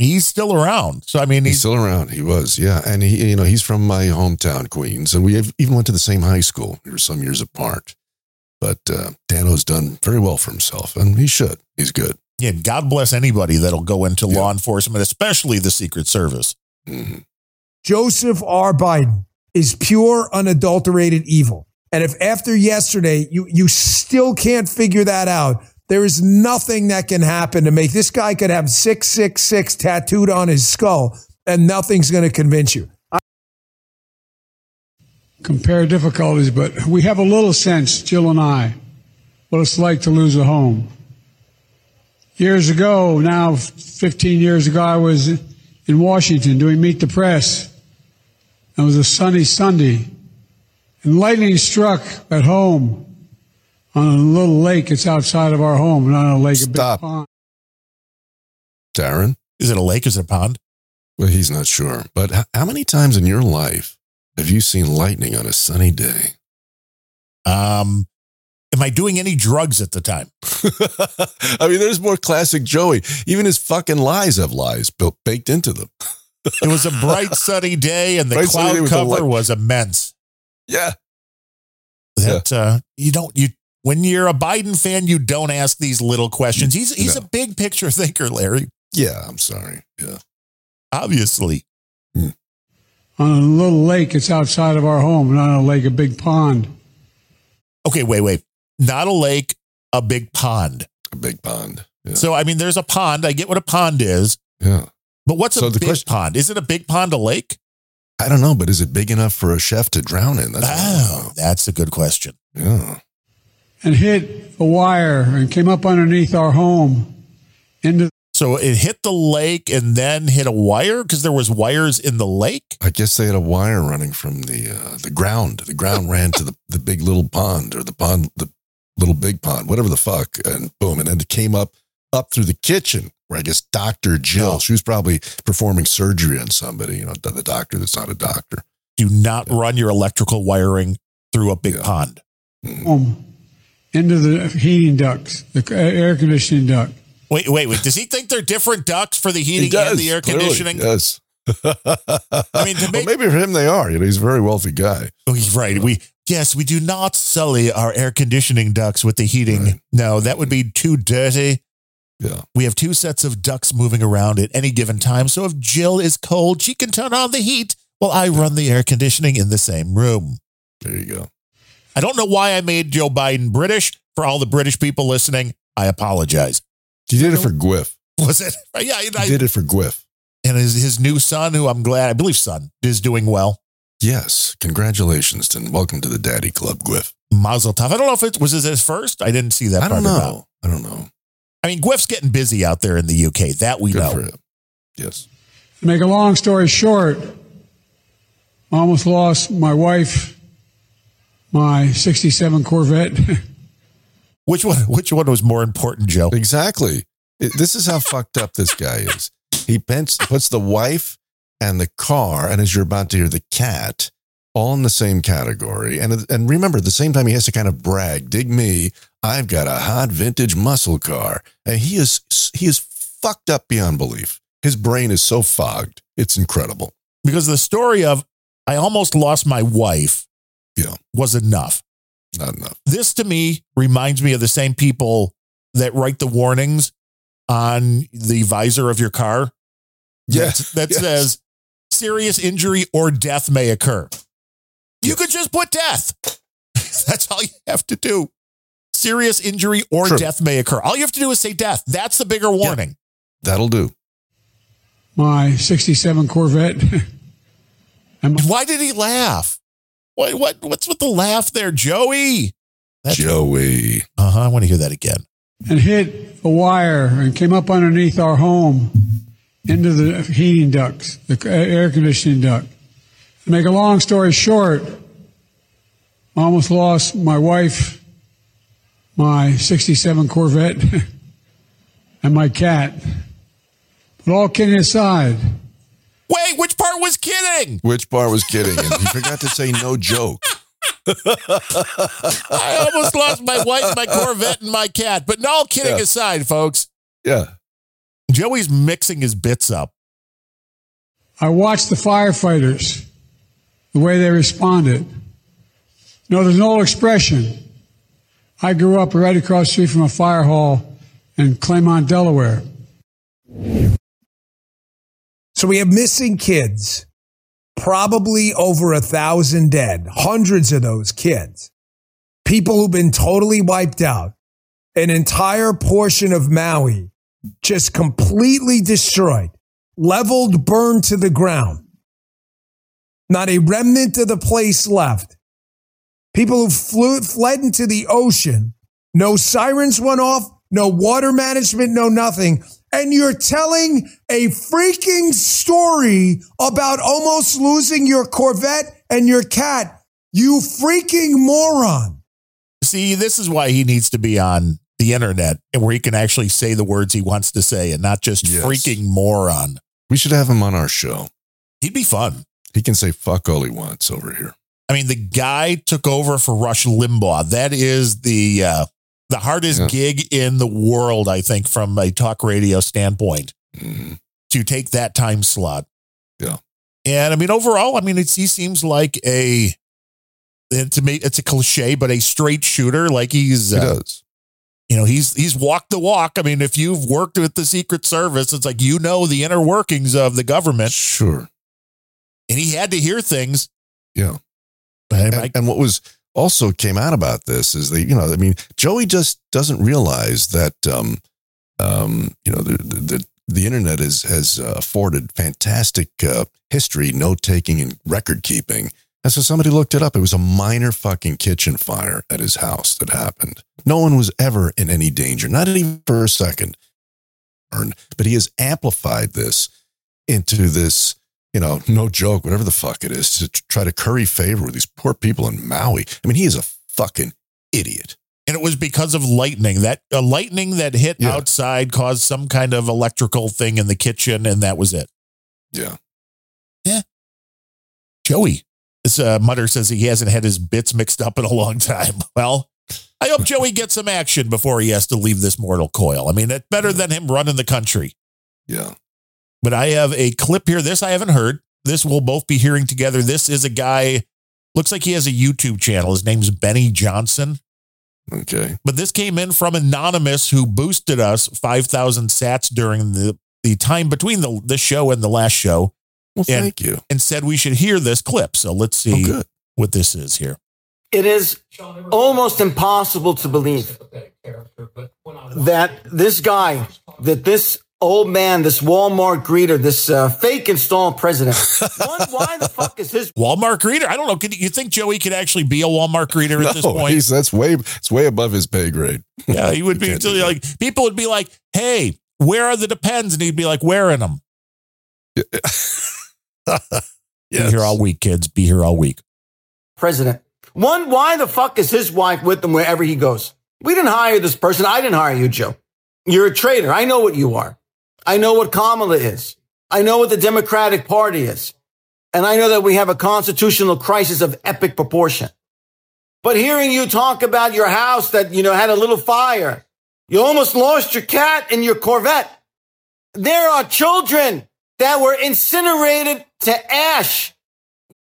He's still around. So, I mean, He's he's still around. He was, yeah, and he, you know, he's from my hometown, Queens, and we have, even went to the same high school. We were some years apart, but uh, Dano's done very well for himself, and he should. He's good. Yeah, God bless anybody that'll go into law enforcement, especially the Secret Service. Joseph R. Biden is pure, unadulterated evil. And if after yesterday you, you still can't figure that out, there is nothing that can happen to make this guy could have 666 tattooed on his skull and nothing's going to convince you. compare difficulties, but we have a little sense, Jill and I, what it's like to lose a home. Years ago, now 15 years ago, I was in Washington doing Meet the Press. It was a sunny Sunday, and lightning struck at home on a little lake. It's outside of our home, not a lake, a big pond. Darren, is it a lake? Is it a pond? Well, he's not sure. But h- how many times in your life have you seen lightning on a sunny day? Um, am I doing any drugs at the time? I mean, there's more classic Joey. Even his fucking lies have lies built baked into them. It was a bright sunny day, and the Bright cloud with the cover was immense. Yeah. That uh, you don't you when you're a Biden fan, you don't ask these little questions. He's he's a big picture thinker, Larry. Yeah, I'm sorry. Yeah. Obviously. On a little lake. It's outside of our home, not a lake, a big pond. Okay, wait, wait. Not a lake, a big pond. A big pond. Yeah. So I mean, there's a pond. I get what a pond is. Yeah. But what's So a the big question- pond? Is it a big pond a lake? I don't know, but is it big enough for a chef to drown in? That's oh, that's a good question. Yeah. And hit a wire and came up underneath our home into So it hit the lake and then hit a wire because there was wires in the lake. I guess they had a wire running from the uh, the ground. The ground ran to the, the big little pond or the pond, the little big pond, whatever the fuck, and boom, and then it came up up through the kitchen where I guess Doctor Jill, she was probably performing surgery on somebody. You know, the doctor that's not a doctor. Do not run your electrical wiring through a big pond. home into the heating ducts, the uh, air conditioning duct. Wait, wait, wait. Does he think they're different ducts for the heating and the air clearly, conditioning? Yes. I mean, to well, maybe for him they are. You know, he's a very wealthy guy. Oh, he's right. We yes, we do not sully our air conditioning ducts with the heating. No, that would be too dirty. Yeah. We have two sets of ducts moving around at any given time. So if Jill is cold, she can turn on the heat while I run the air conditioning in the same room. There you go. I don't know why I made Joe Biden British. For all the British people listening, I apologize. He did it for Gwiff. Was it? Yeah, I, He did it for Gwiff. and his, his new son, who I'm glad, I believe son, is doing well. Yes. Congratulations and welcome to the Daddy Club, Gwiff. Mazel tov. I don't know if it was his first. I didn't see that. I don't know. about. I don't know. I mean, Gwiff's getting busy out there in the UK. That we Good know. for him. Yes. To make a long story short, I almost lost my wife, my 67 Corvette. Which one? Which one was more important, Joe? Exactly. This is how fucked up this guy is. He puts, puts the wife and the car, and as you're about to hear, the cat, all in the same category. And and remember, at the same time, he has to kind of brag, "Dig me, I've got a hot vintage muscle car." And he is he is fucked up beyond belief. His brain is so fogged, it's incredible. Because the story of I almost lost my wife Yeah, was enough. not enough. This to me reminds me of the same people that write the warnings on the visor of your car. Yes, that yes. says serious injury or death may occur. You could just put death. That's all you have to do. Serious injury or True. death may occur. All you have to do is say death. That's the bigger warning. That'll do. my 67 Corvette. and my- Why did he laugh? What what what's with the laugh there, Joey? Joey. Uh huh. I want to hear that again. and hit a wire and came up underneath our home into the heating ducts, the air conditioning duct. To make a long story short, I almost lost my wife, my 67 Corvette, and my cat. But all kidding aside, Wait, which part was kidding? Which part was kidding? And he forgot to say no joke. I almost lost my wife, my Corvette, and my cat. But no, kidding Yeah. aside, folks, Yeah. Joey's mixing his bits up. I watched the firefighters, the way they responded. No, there's an old expression. I grew up right across the street from a fire hall in Claymont, Delaware. So we have missing kids, probably over a thousand dead, hundreds of those kids. People who've been totally wiped out. An entire portion of Maui just completely destroyed, leveled, burned to the ground. Not a remnant of the place left. People who flew, fled into the ocean. No sirens went off, no water management, no nothing. And you're telling a freaking story about almost losing your Corvette and your cat. You freaking moron. See, this is why he needs to be on the internet and where he can actually say the words he wants to say and not just Yes. freaking moron. We should have him on our show. He'd be fun. He can say fuck all he wants over here. I mean, the guy took over for Rush Limbaugh. That is the uh, the hardest Yeah. gig in the world, I think, from a talk radio standpoint, to take that time slot. Yeah. And I mean, overall, I mean, it's, he seems like a it's a it's a cliche, but a straight shooter. Like he's He uh, does. you know he's he's walked the walk. I mean, if you've worked with the Secret Service, it's like you know the inner workings of the government, Sure. and he had to hear things. Yeah. But And, and what was also came out about this is that, you know, I mean, Joey just doesn't realize that, um, um, you know, the, the, the, internet is, has uh, afforded fantastic uh, history, note taking, and record keeping. And so somebody looked it up. It was a minor fucking kitchen fire at his house that happened. No one was ever in any danger, not even for a second. But he has amplified this into this, you know, no joke, whatever the fuck it is, to try to curry favor with these poor people in Maui. I mean, he is a fucking idiot. and it was because of lightning. That a lightning that hit Yeah. outside caused some kind of electrical thing in the kitchen, and that was it. Yeah. Yeah. Joey, this uh, Mutter says he hasn't had his bits mixed up in a long time. Well, I hope Joey gets some action before he has to leave this mortal coil. I mean, it's better than him running the country. Yeah. But I have a clip here. This I haven't heard. This we'll both be hearing together. This is a guy. Looks like he has a YouTube channel. His name's Benny Johnson. Okay. But this came in from Anonymous, who boosted us 5,000 sats during the, the time between the, this show and the last show. Well, and, thank you. And said we should hear this clip. So let's oh, see Oh, what this is here. It is almost impossible to believe that this guy, that this old man, this Walmart greeter, this uh, fake installed president, one, why the fuck is his Walmart greeter? I don't know. Could, you think Joey could actually be a Walmart greeter at this point? he's, that's way, it's way above his pay grade. Yeah, he would be can't like, people would be like, hey, where are the depends? And he'd be like, wearing them. Be here all week, kids. Be here all week. president? One, why the fuck is his wife with him wherever he goes? We didn't hire this person. I didn't hire you, Joe. You're a traitor. I know what you are. I know what Kamala is. I know what the Democratic Party is. And I know that we have a constitutional crisis of epic proportion. But hearing you talk about your house that, you know, had a little fire, you almost lost your cat and your Corvette. There are children that were incinerated to ash.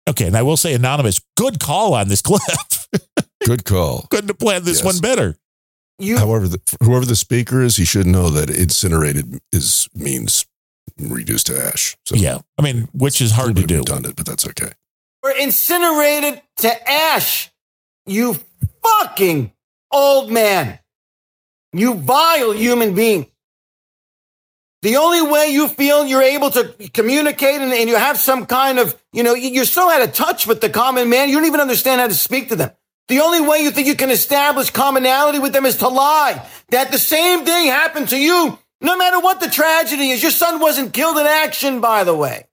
Okay, and I will say, Anonymous, good call on this clip. Good call. Couldn't have planned this Yes. one better. However, the, whoever the speaker is, he should know that incinerated is means reduced to ash. So Yeah. I mean, which is hard to do. redundant, but that's okay. We're incinerated to ash. You fucking old man. You vile human being. The only way you feel you're able to communicate and, and you have some kind of, you know, you- you're so out of touch with the common man, you don't even understand how to speak to them. The only way you think you can establish commonality with them is to lie. That the same thing happened to you, no matter what the tragedy is. Your son wasn't killed in action, by the way.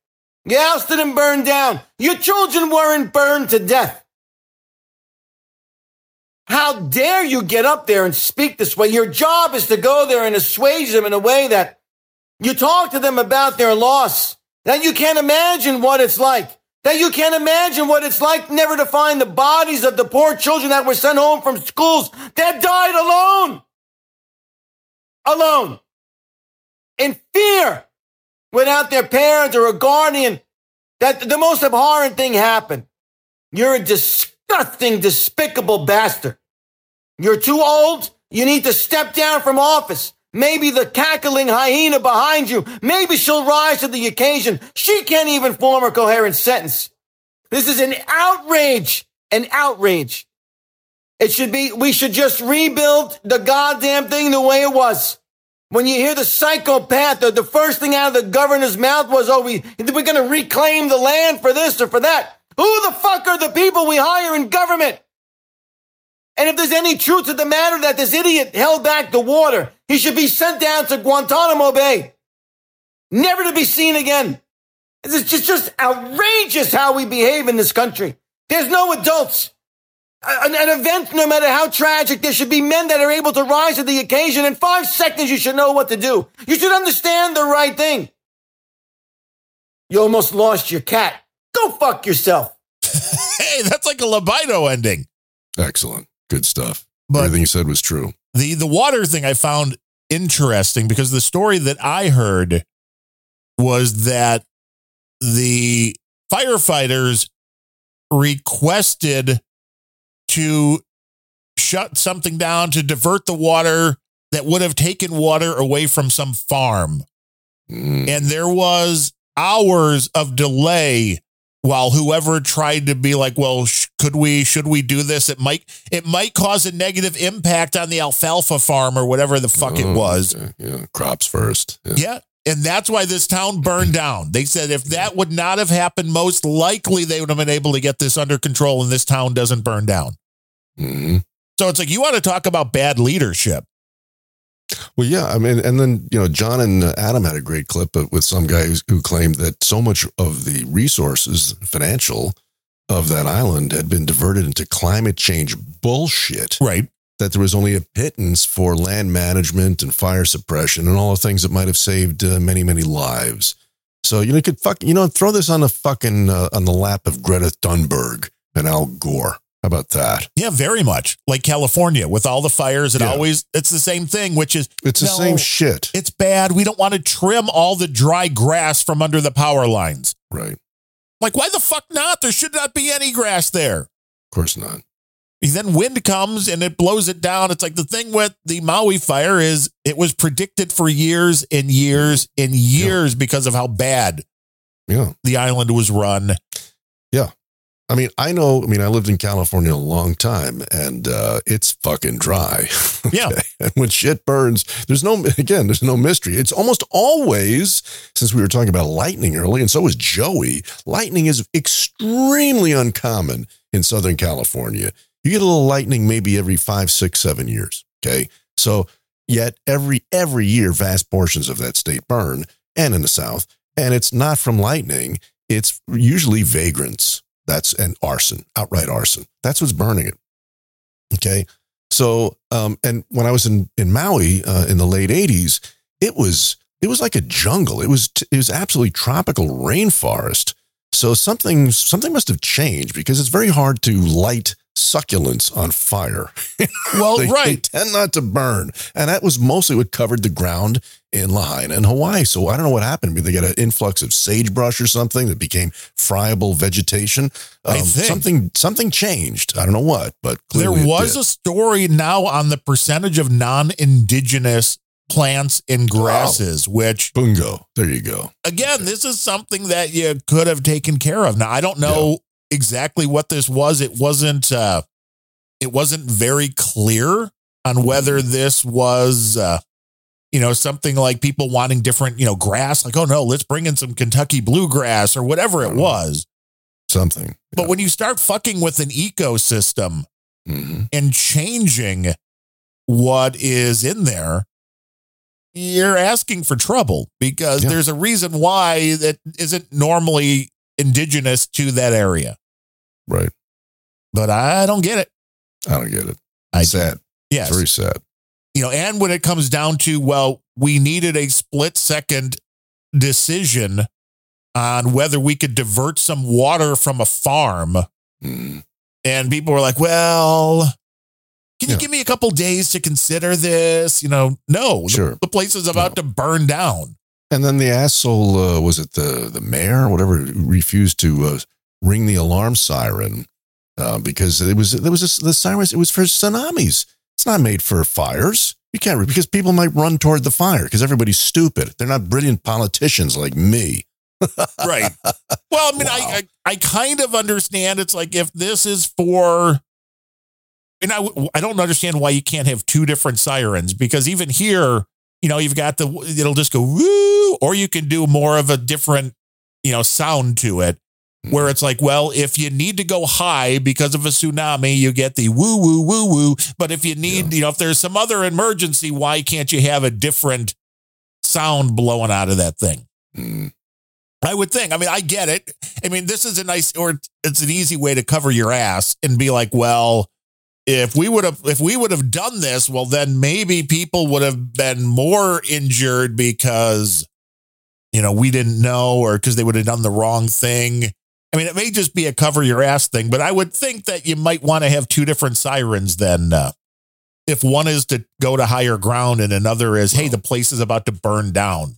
You ousted and burned down. Your children weren't burned to death. How dare you get up there and speak this way? Your job is to go there and assuage them in a way that you talk to them about their loss, that you can't imagine what it's like, that you can't imagine what it's like never to find the bodies of the poor children that were sent home from schools that died alone. Alone. In fear, without their parents or a guardian, that the most abhorrent thing happened. You're a disgusting, despicable bastard. You're too old. You need to step down from office. Maybe the cackling hyena behind you, maybe she'll rise to the occasion. She can't even form a coherent sentence. This is an outrage, an outrage. It should be, we should just rebuild the goddamn thing the way it was. When you hear the psychopath, the, the first thing out of the governor's mouth was, oh, we, we're going to reclaim the land for this or for that. Who the fuck are the people we hire in government? And if there's any truth to the matter that this idiot held back the water, he should be sent down to Guantanamo Bay. Never to be seen again. It's just, just outrageous how we behave in this country. There's no adults. An, an event, no matter how tragic, there should be men that are able to rise to the occasion. In five seconds, you should know what to do. You should understand the right thing. You almost lost your cat. Go fuck yourself. hey, that's like a LoBaido ending. Excellent. Good stuff. But- Everything you said was true. The the water thing I found interesting because the story that I heard was that the firefighters requested to shut something down to divert the water that would have taken water away from some farm. Mm. And there was hours of delay while whoever tried to be like, well, sh- could we, should we do this? It might, it might cause a negative impact on the alfalfa farm or whatever the fuck it Oh, was. okay. Yeah, crops first. Yeah. Yeah. And that's why this town burned down. They said if that would not have happened, most likely they would have been able to get this under control and this town doesn't burn down. hmm So it's like, you want to talk about bad leadership. Well, yeah. I mean, and then, you know, John and uh, Adam had a great clip with some guy who claimed that so much of the resources, financial, of that island had been diverted into climate change bullshit. Right. That there was only a pittance for land management and fire suppression and all the things that might have saved uh, many, many lives. So, you know, you could fuck, you know, throw this on the fucking, uh, on the lap of Greta Thunberg and Al Gore. How about that? Yeah, very much. Like California with all the fires, it Yeah. always, it's the same thing, which is, It's the no, same shit. It's bad. We don't want to trim all the dry grass from under the power lines. Right. Like, why the fuck not? There should not be any grass there. Of course not. Then wind comes and it blows it down. It's like the thing with the Maui fire is it was predicted for years and years and years because of how bad Yeah. the island was run. Yeah. I mean, I know, I mean, I lived in California a long time and uh, it's fucking dry. Yeah. And when shit burns, there's no, again, there's no mystery. It's almost always, since we were talking about lightning early, and so was Joey, lightning is extremely uncommon in Southern California. You get a little lightning maybe every five, six, seven years. Okay. So, yet every, every year, vast portions of that state burn and in the South. And it's not from lightning, it's usually vagrants. That's an arson, outright arson. That's what's burning it. Okay. So, um, and when I was in, in Maui uh, in the late 80s, it was, it was like a jungle. It was, it was absolutely tropical rainforest. So something, something must have changed because it's very hard to light succulents on fire. Well, They- right. They tend not to burn. And that was mostly what covered the ground in Lahaina and Hawaii. So I don't know what happened. Maybe they got an influx of sagebrush or something that became friable vegetation. I Um, think. something something changed. I don't know what, but There was a story now on the percentage of non indigenous plants and grasses, which Bungo. There you go. again, this is something that you could have taken care of. Now, I don't know exactly what this was. It wasn't uh it wasn't very clear on whether this was uh you know, something like people wanting different, you know, grass, like, oh no, let's bring in some Kentucky bluegrass or whatever it was. Something. But when you start fucking with an ecosystem Mm-hmm. and changing what is in there, you're asking for trouble because Yeah. there's a reason why that isn't normally indigenous to that area. Right. But I don't get it. I don't get it. I sad. Yes. Very sad. you know, and when it comes down to, well, we needed a split second decision on whether we could divert some water from a farm. Mm. And people were like, well, can you Yeah. give me a couple days to consider this? You know, no, the- Sure. the, place is about to burn down. And then the asshole uh, was it the the mayor or whatever refused to uh, ring the alarm siren uh, because it was there was this, the sirens it was for tsunamis. It's not made for fires. You can't because people might run toward the fire because everybody's stupid. They're not brilliant politicians like me. Right. Well, I mean, I, I I kind of understand. It's like if this is for, and I I don't understand why you can't have two different sirens because even here, you know, you've got the it'll just go woo, or you can do more of a different, you know, sound to it. Where it's like, well, if you need to go high because of a tsunami, you get the woo woo woo woo. But if you need, you know, if there's some other emergency, why can't you have a different sound blowing out of that thing? Mm. I would think. I mean, I get it. I mean, this is a nice or it's an easy way to cover your ass and be like, well, if we would have if we would have done this, well then maybe people would have been more injured because you know, we didn't know or because they would have done the wrong thing. I mean, it may just be a cover your ass thing, but I would think that you might want to have two different sirens then. Uh, if one is to go to higher ground and another is, hey, the place is about to burn down.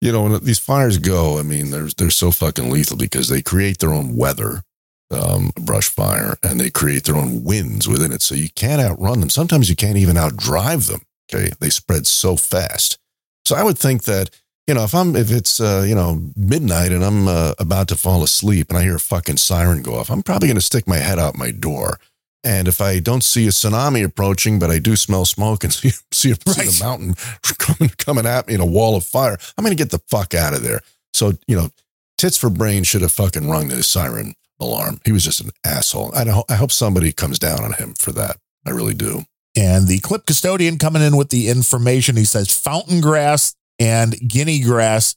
You know, when these fires go, I mean, they're they're so fucking lethal because they create their own weather, um, brush fire, and they create their own winds within it. So you can't outrun them. Sometimes you can't even outdrive them. Okay, they spread so fast. So I would think that you know if I'm if it's uh, you know midnight and I'm uh, about to fall asleep and I hear a fucking siren go off, I'm probably going to stick my head out my door. And if I don't see a tsunami approaching, but I do smell smoke and see see, a, see the mountain coming coming at me in a wall of fire, I'm going to get the fuck out of there. So you know, tits for brain should have fucking rung the siren alarm. He was just an asshole. I don't, I hope somebody comes down on him for that. I really do. And the clip custodian coming in with the information. He says fountain grass and guinea grass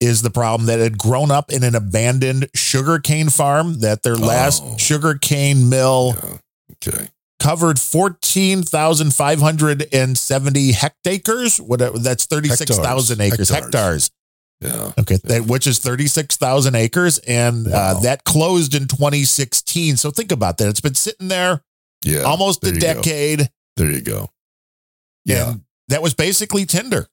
is the problem that had grown up in an abandoned sugarcane farm that their last Oh. sugarcane mill Okay. covered 14,570 hectares. Whatever that's 36,000 acres. Hectares. Hectares. Yeah. Okay. That, which is 36,000 acres. And uh, that closed in 2016. So think about that. It's been sitting there Yeah. almost a there go. decade. There you go. Yeah. And that was basically Tinder.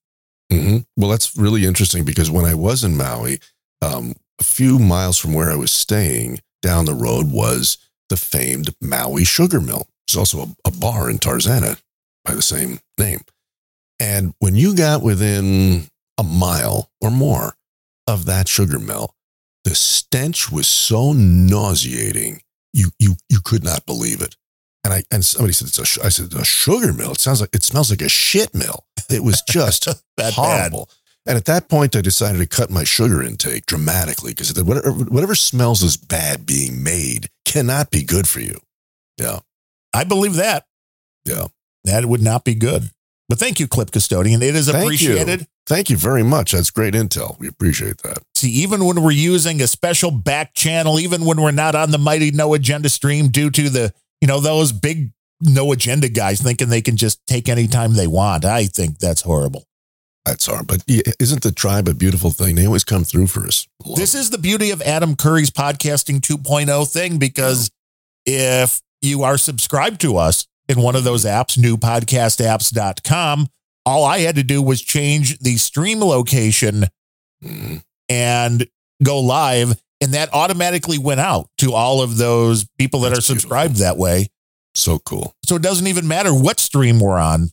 Hmm Well, that's really interesting because when I was in Maui, um, a few miles from where I was staying down the road was the famed Maui Sugar Mill. There's also a, a bar in Tarzana by the same name. And when you got within a mile or more of that sugar mill, the stench was so nauseating, you you you could not believe it. And I and somebody said it's a sh-" I said a sugar mill. It sounds like it smells like a shit mill. It was just bad. horrible. And at that point, I decided to cut my sugar intake dramatically because whatever, whatever smells as bad being made cannot be good for you. Yeah. I believe that. Yeah. That would not be good. But thank you, Clip Custodian. It is Thank appreciated. You. Thank you very much. That's great intel. We appreciate that. See, even when we're using a special back channel, even when we're not on the mighty no agenda stream due to the, you know, those big no agenda guys thinking they can just take any time they want. I think that's horrible. That's hard. But isn't the tribe a beautiful thing? They always come through for us. This is the beauty of Adam Curry's podcasting 2.0 thing because if you are subscribed to us in one of those apps, newpodcastapps.com, all I had to do was change the stream location mm. and go live. And that automatically went out to all of those people that are subscribed that way. So cool. So it doesn't even matter what stream we're on.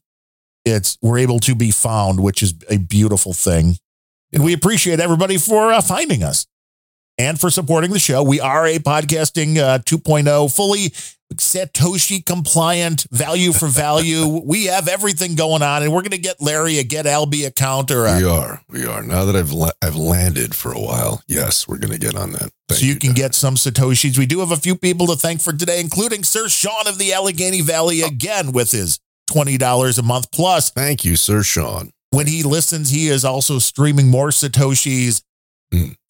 It's we're able to be found, which is a beautiful thing. And we appreciate everybody for uh, finding us. And for supporting the show. We are a podcasting uh, 2.0 fully Satoshi compliant value for value. we have everything going on, and we're going to get Larry a Get Alby account or a, We are. We are. Now that I've la- I've landed for a while, yes, we're going to get on that. Thank so you, can get some Satoshis. We do have a few people to thank for today, including Sir Sean of the Allegheny Valley again with his $20 a month plus. Thank you, Sir Sean. When he listens, he is also streaming more Satoshis,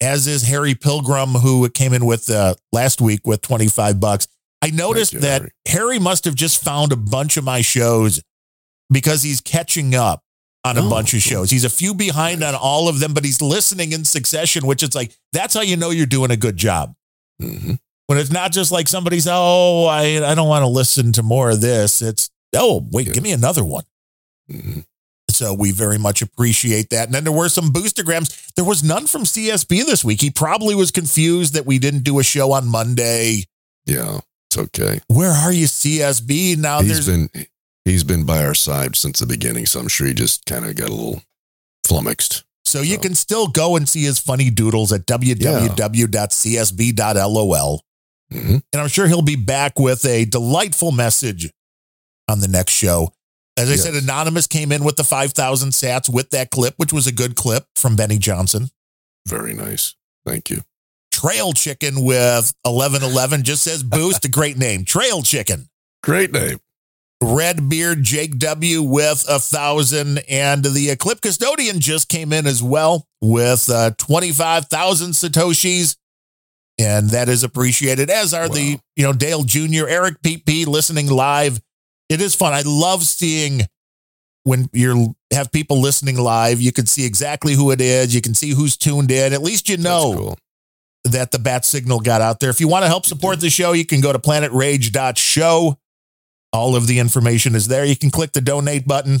as is Harry Pilgrim, who came in with uh, last week with 25 bucks. I noticed you, that Harry. must have just found a bunch of my shows because he's catching up on a Oh, bunch of shows. He's a few behind on all of them, but he's listening in succession, which is like, that's how you know you're doing a good job. Mm-hmm. When it's not just like somebody's, oh, I, I don't want to listen to more of this. It's, oh, wait, give me another one. Mm-hmm. So we very much appreciate that. And then there were some boostergrams. There was none from CSB this week. He probably was confused that we didn't do a show on Monday. Yeah, it's okay. Where are you, CSB? Now he's there's been he's been by our side since the beginning, so I'm sure he just kind of got a little flummoxed. so you can still go and see his funny doodles at www.csb.lol. Mm-hmm. And I'm sure he'll be back with a delightful message on the next show. As I Yes. said, Anonymous came in with the 5,000 sats with that clip, which was a good clip from Benny Johnson. Very nice. Thank you. Trail Chicken with 1111 just says boost, a great name. Trail Chicken. Great name. Redbeard Jake W with a thousand, and the Clip Custodian just came in as well with uh, 25,000 Satoshis. And that is appreciated, as are the, you know, Dale Jr., Eric PP listening live. It is fun. I love seeing when you have people listening live, you can see exactly who it is. You can see who's tuned in. At least you know that the bat signal got out there. If you want to help support the show, you can go to planetrage.show. All of the information is there. You can click the donate button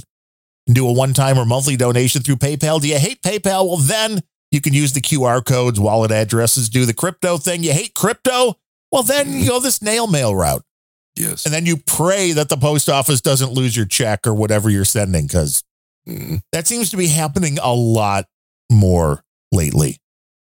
and do a one time or monthly donation through PayPal. Do you hate PayPal? Well, then you can use the QR codes, wallet addresses, do the crypto thing. You hate crypto? Well, then you go this nail mail route. Yes. And then you pray that the post office doesn't lose your check or whatever you're sending because Mm-hmm. that seems to be happening a lot more lately.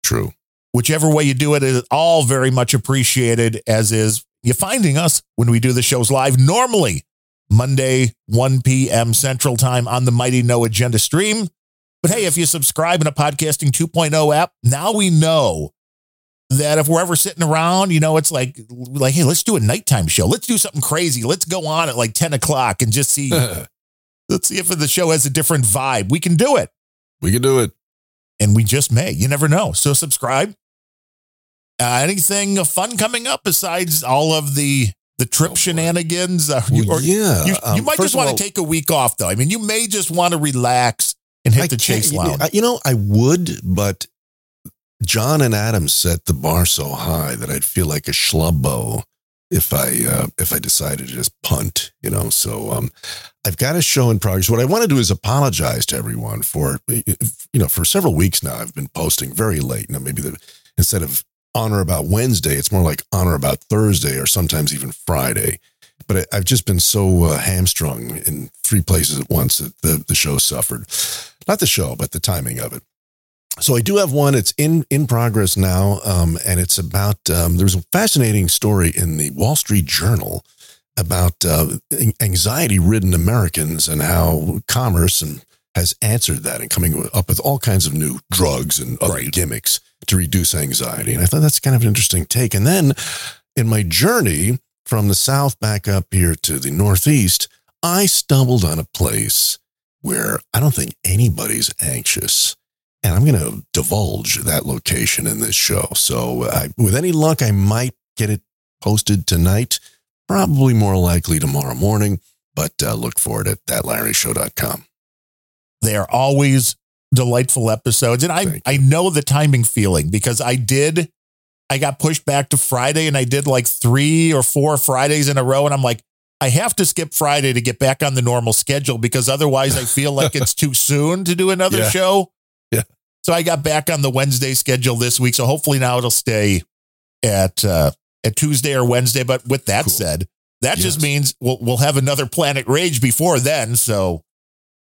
True. Whichever way you do it is all very much appreciated, as is you finding us when we do the shows live normally Monday, 1 p.m. Central Time on the Mighty No Agenda stream. But hey, if you subscribe in a podcasting 2.0 app, now we know that if we're ever sitting around, you know, it's like, like, hey, let's do a nighttime show. Let's do something crazy. Let's go on at like 10 o'clock and just see, let's see if the show has a different vibe. We can do it. We can do it. And we just may. You never know. So subscribe. Uh, anything fun coming up besides all of the the trip shenanigans? Uh, you, Oh, Well, yeah, You, you um, might just want to take a week off, though. I mean, you may just want to relax and hit I the chaise lounge. You know, I would, but John and Adam set the bar so high that I'd feel like a schlubbo if I uh, if I decided to just punt. You know, so um, I've got a show in progress. What I want to do is apologize to everyone for you know for several weeks now. I've been posting very late. Now maybe the, instead of honor about Wednesday, it's more like honor about Thursday or sometimes even Friday. But I, I've just been so uh, hamstrung in three places at once that the, the show suffered. Not the show, but the timing of it. So I do have one. It's in in progress now, um, and it's about. Um, there's a fascinating story in the Wall Street Journal about uh, anxiety-ridden Americans and how commerce and has answered that and coming up with all kinds of new drugs and other gimmicks to reduce anxiety. And I thought that's kind of an interesting take. And then in my journey from the South back up here to the Northeast, I stumbled on a place where I don't think anybody's anxious. And I'm going to divulge that location in this show. So, I, with any luck, I might get it posted tonight, probably more likely tomorrow morning, but uh, look for it at thatlarryshow.com. They are always delightful episodes. And I, I know the timing feeling because I did, I got pushed back to Friday and I did like three or four Fridays in a row. And I'm like, I have to skip Friday to get back on the normal schedule because otherwise I feel like it's too soon to do another Yeah. show. Yeah. So I got back on the Wednesday schedule this week. So hopefully now it'll stay at, uh, at Tuesday or Wednesday. But with that said, that just means we'll, we'll have another Planet Rage before then. So,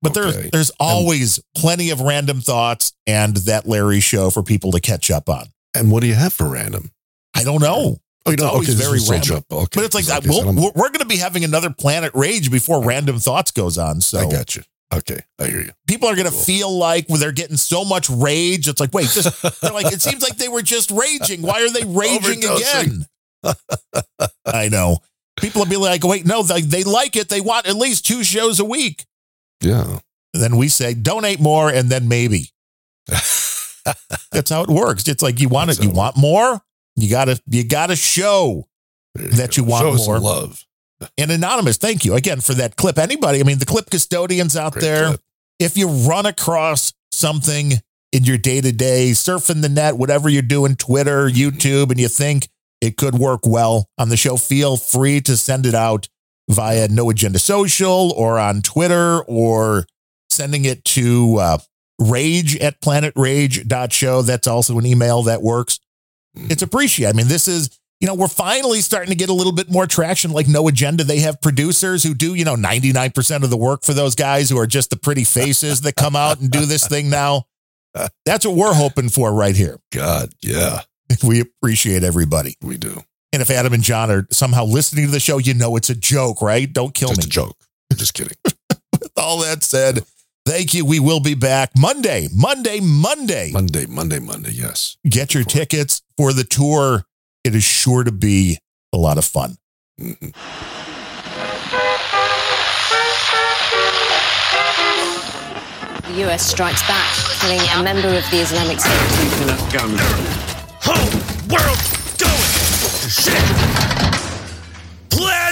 but there's, there's always plenty of random thoughts and that Larry show for people to catch up on. And what do you have for random? I don't know. Oh, you It's know, always okay, very random. okay. But it's like, Okay, we'll- we're going to be having another Planet Rage before Random Thoughts goes on. So I got you. Okay, I hear you. people are going to feel like they're getting so much rage. It's like, wait, this, they're like, it seems like they were just raging. Why are they raging again? I know. People will be like, wait, no, they, they like it. They want at least two shows a week. Yeah. And then we say, donate more, and then maybe. That's how it works. It's like you want it. You want more. You gotta. You gotta show that you want Show more. love. And anonymous, thank you again for that clip. Anybody, I mean, the clip custodians out there. If you run across something in your day to day, surfing the net, whatever you're doing, Twitter, YouTube, and you think it could work well on the show, feel free to send it out via No Agenda Social or on Twitter or sending it to uh, rage at planetrage.show. That's also an email that works. It's appreciated. I mean, this is, you know, we're finally starting to get a little bit more traction like No Agenda. They have producers who do, you know, 99% of the work for those guys who are just the pretty faces that come out and do this thing now. That's what we're hoping for right here. God, yeah. We appreciate everybody. We do. And if Adam and John are somehow listening to the show, you know it's a joke, right? Don't kill It's me. a joke. I'm just kidding. With all that said, thank you. We will be back Monday, Monday, Monday. Monday, Monday, Monday. Yes. Get your tickets for the tour it is sure to be a lot of fun. The US strikes back, killing a member of the Islamic State. Keeping that gun. Whole world going to shit. Plan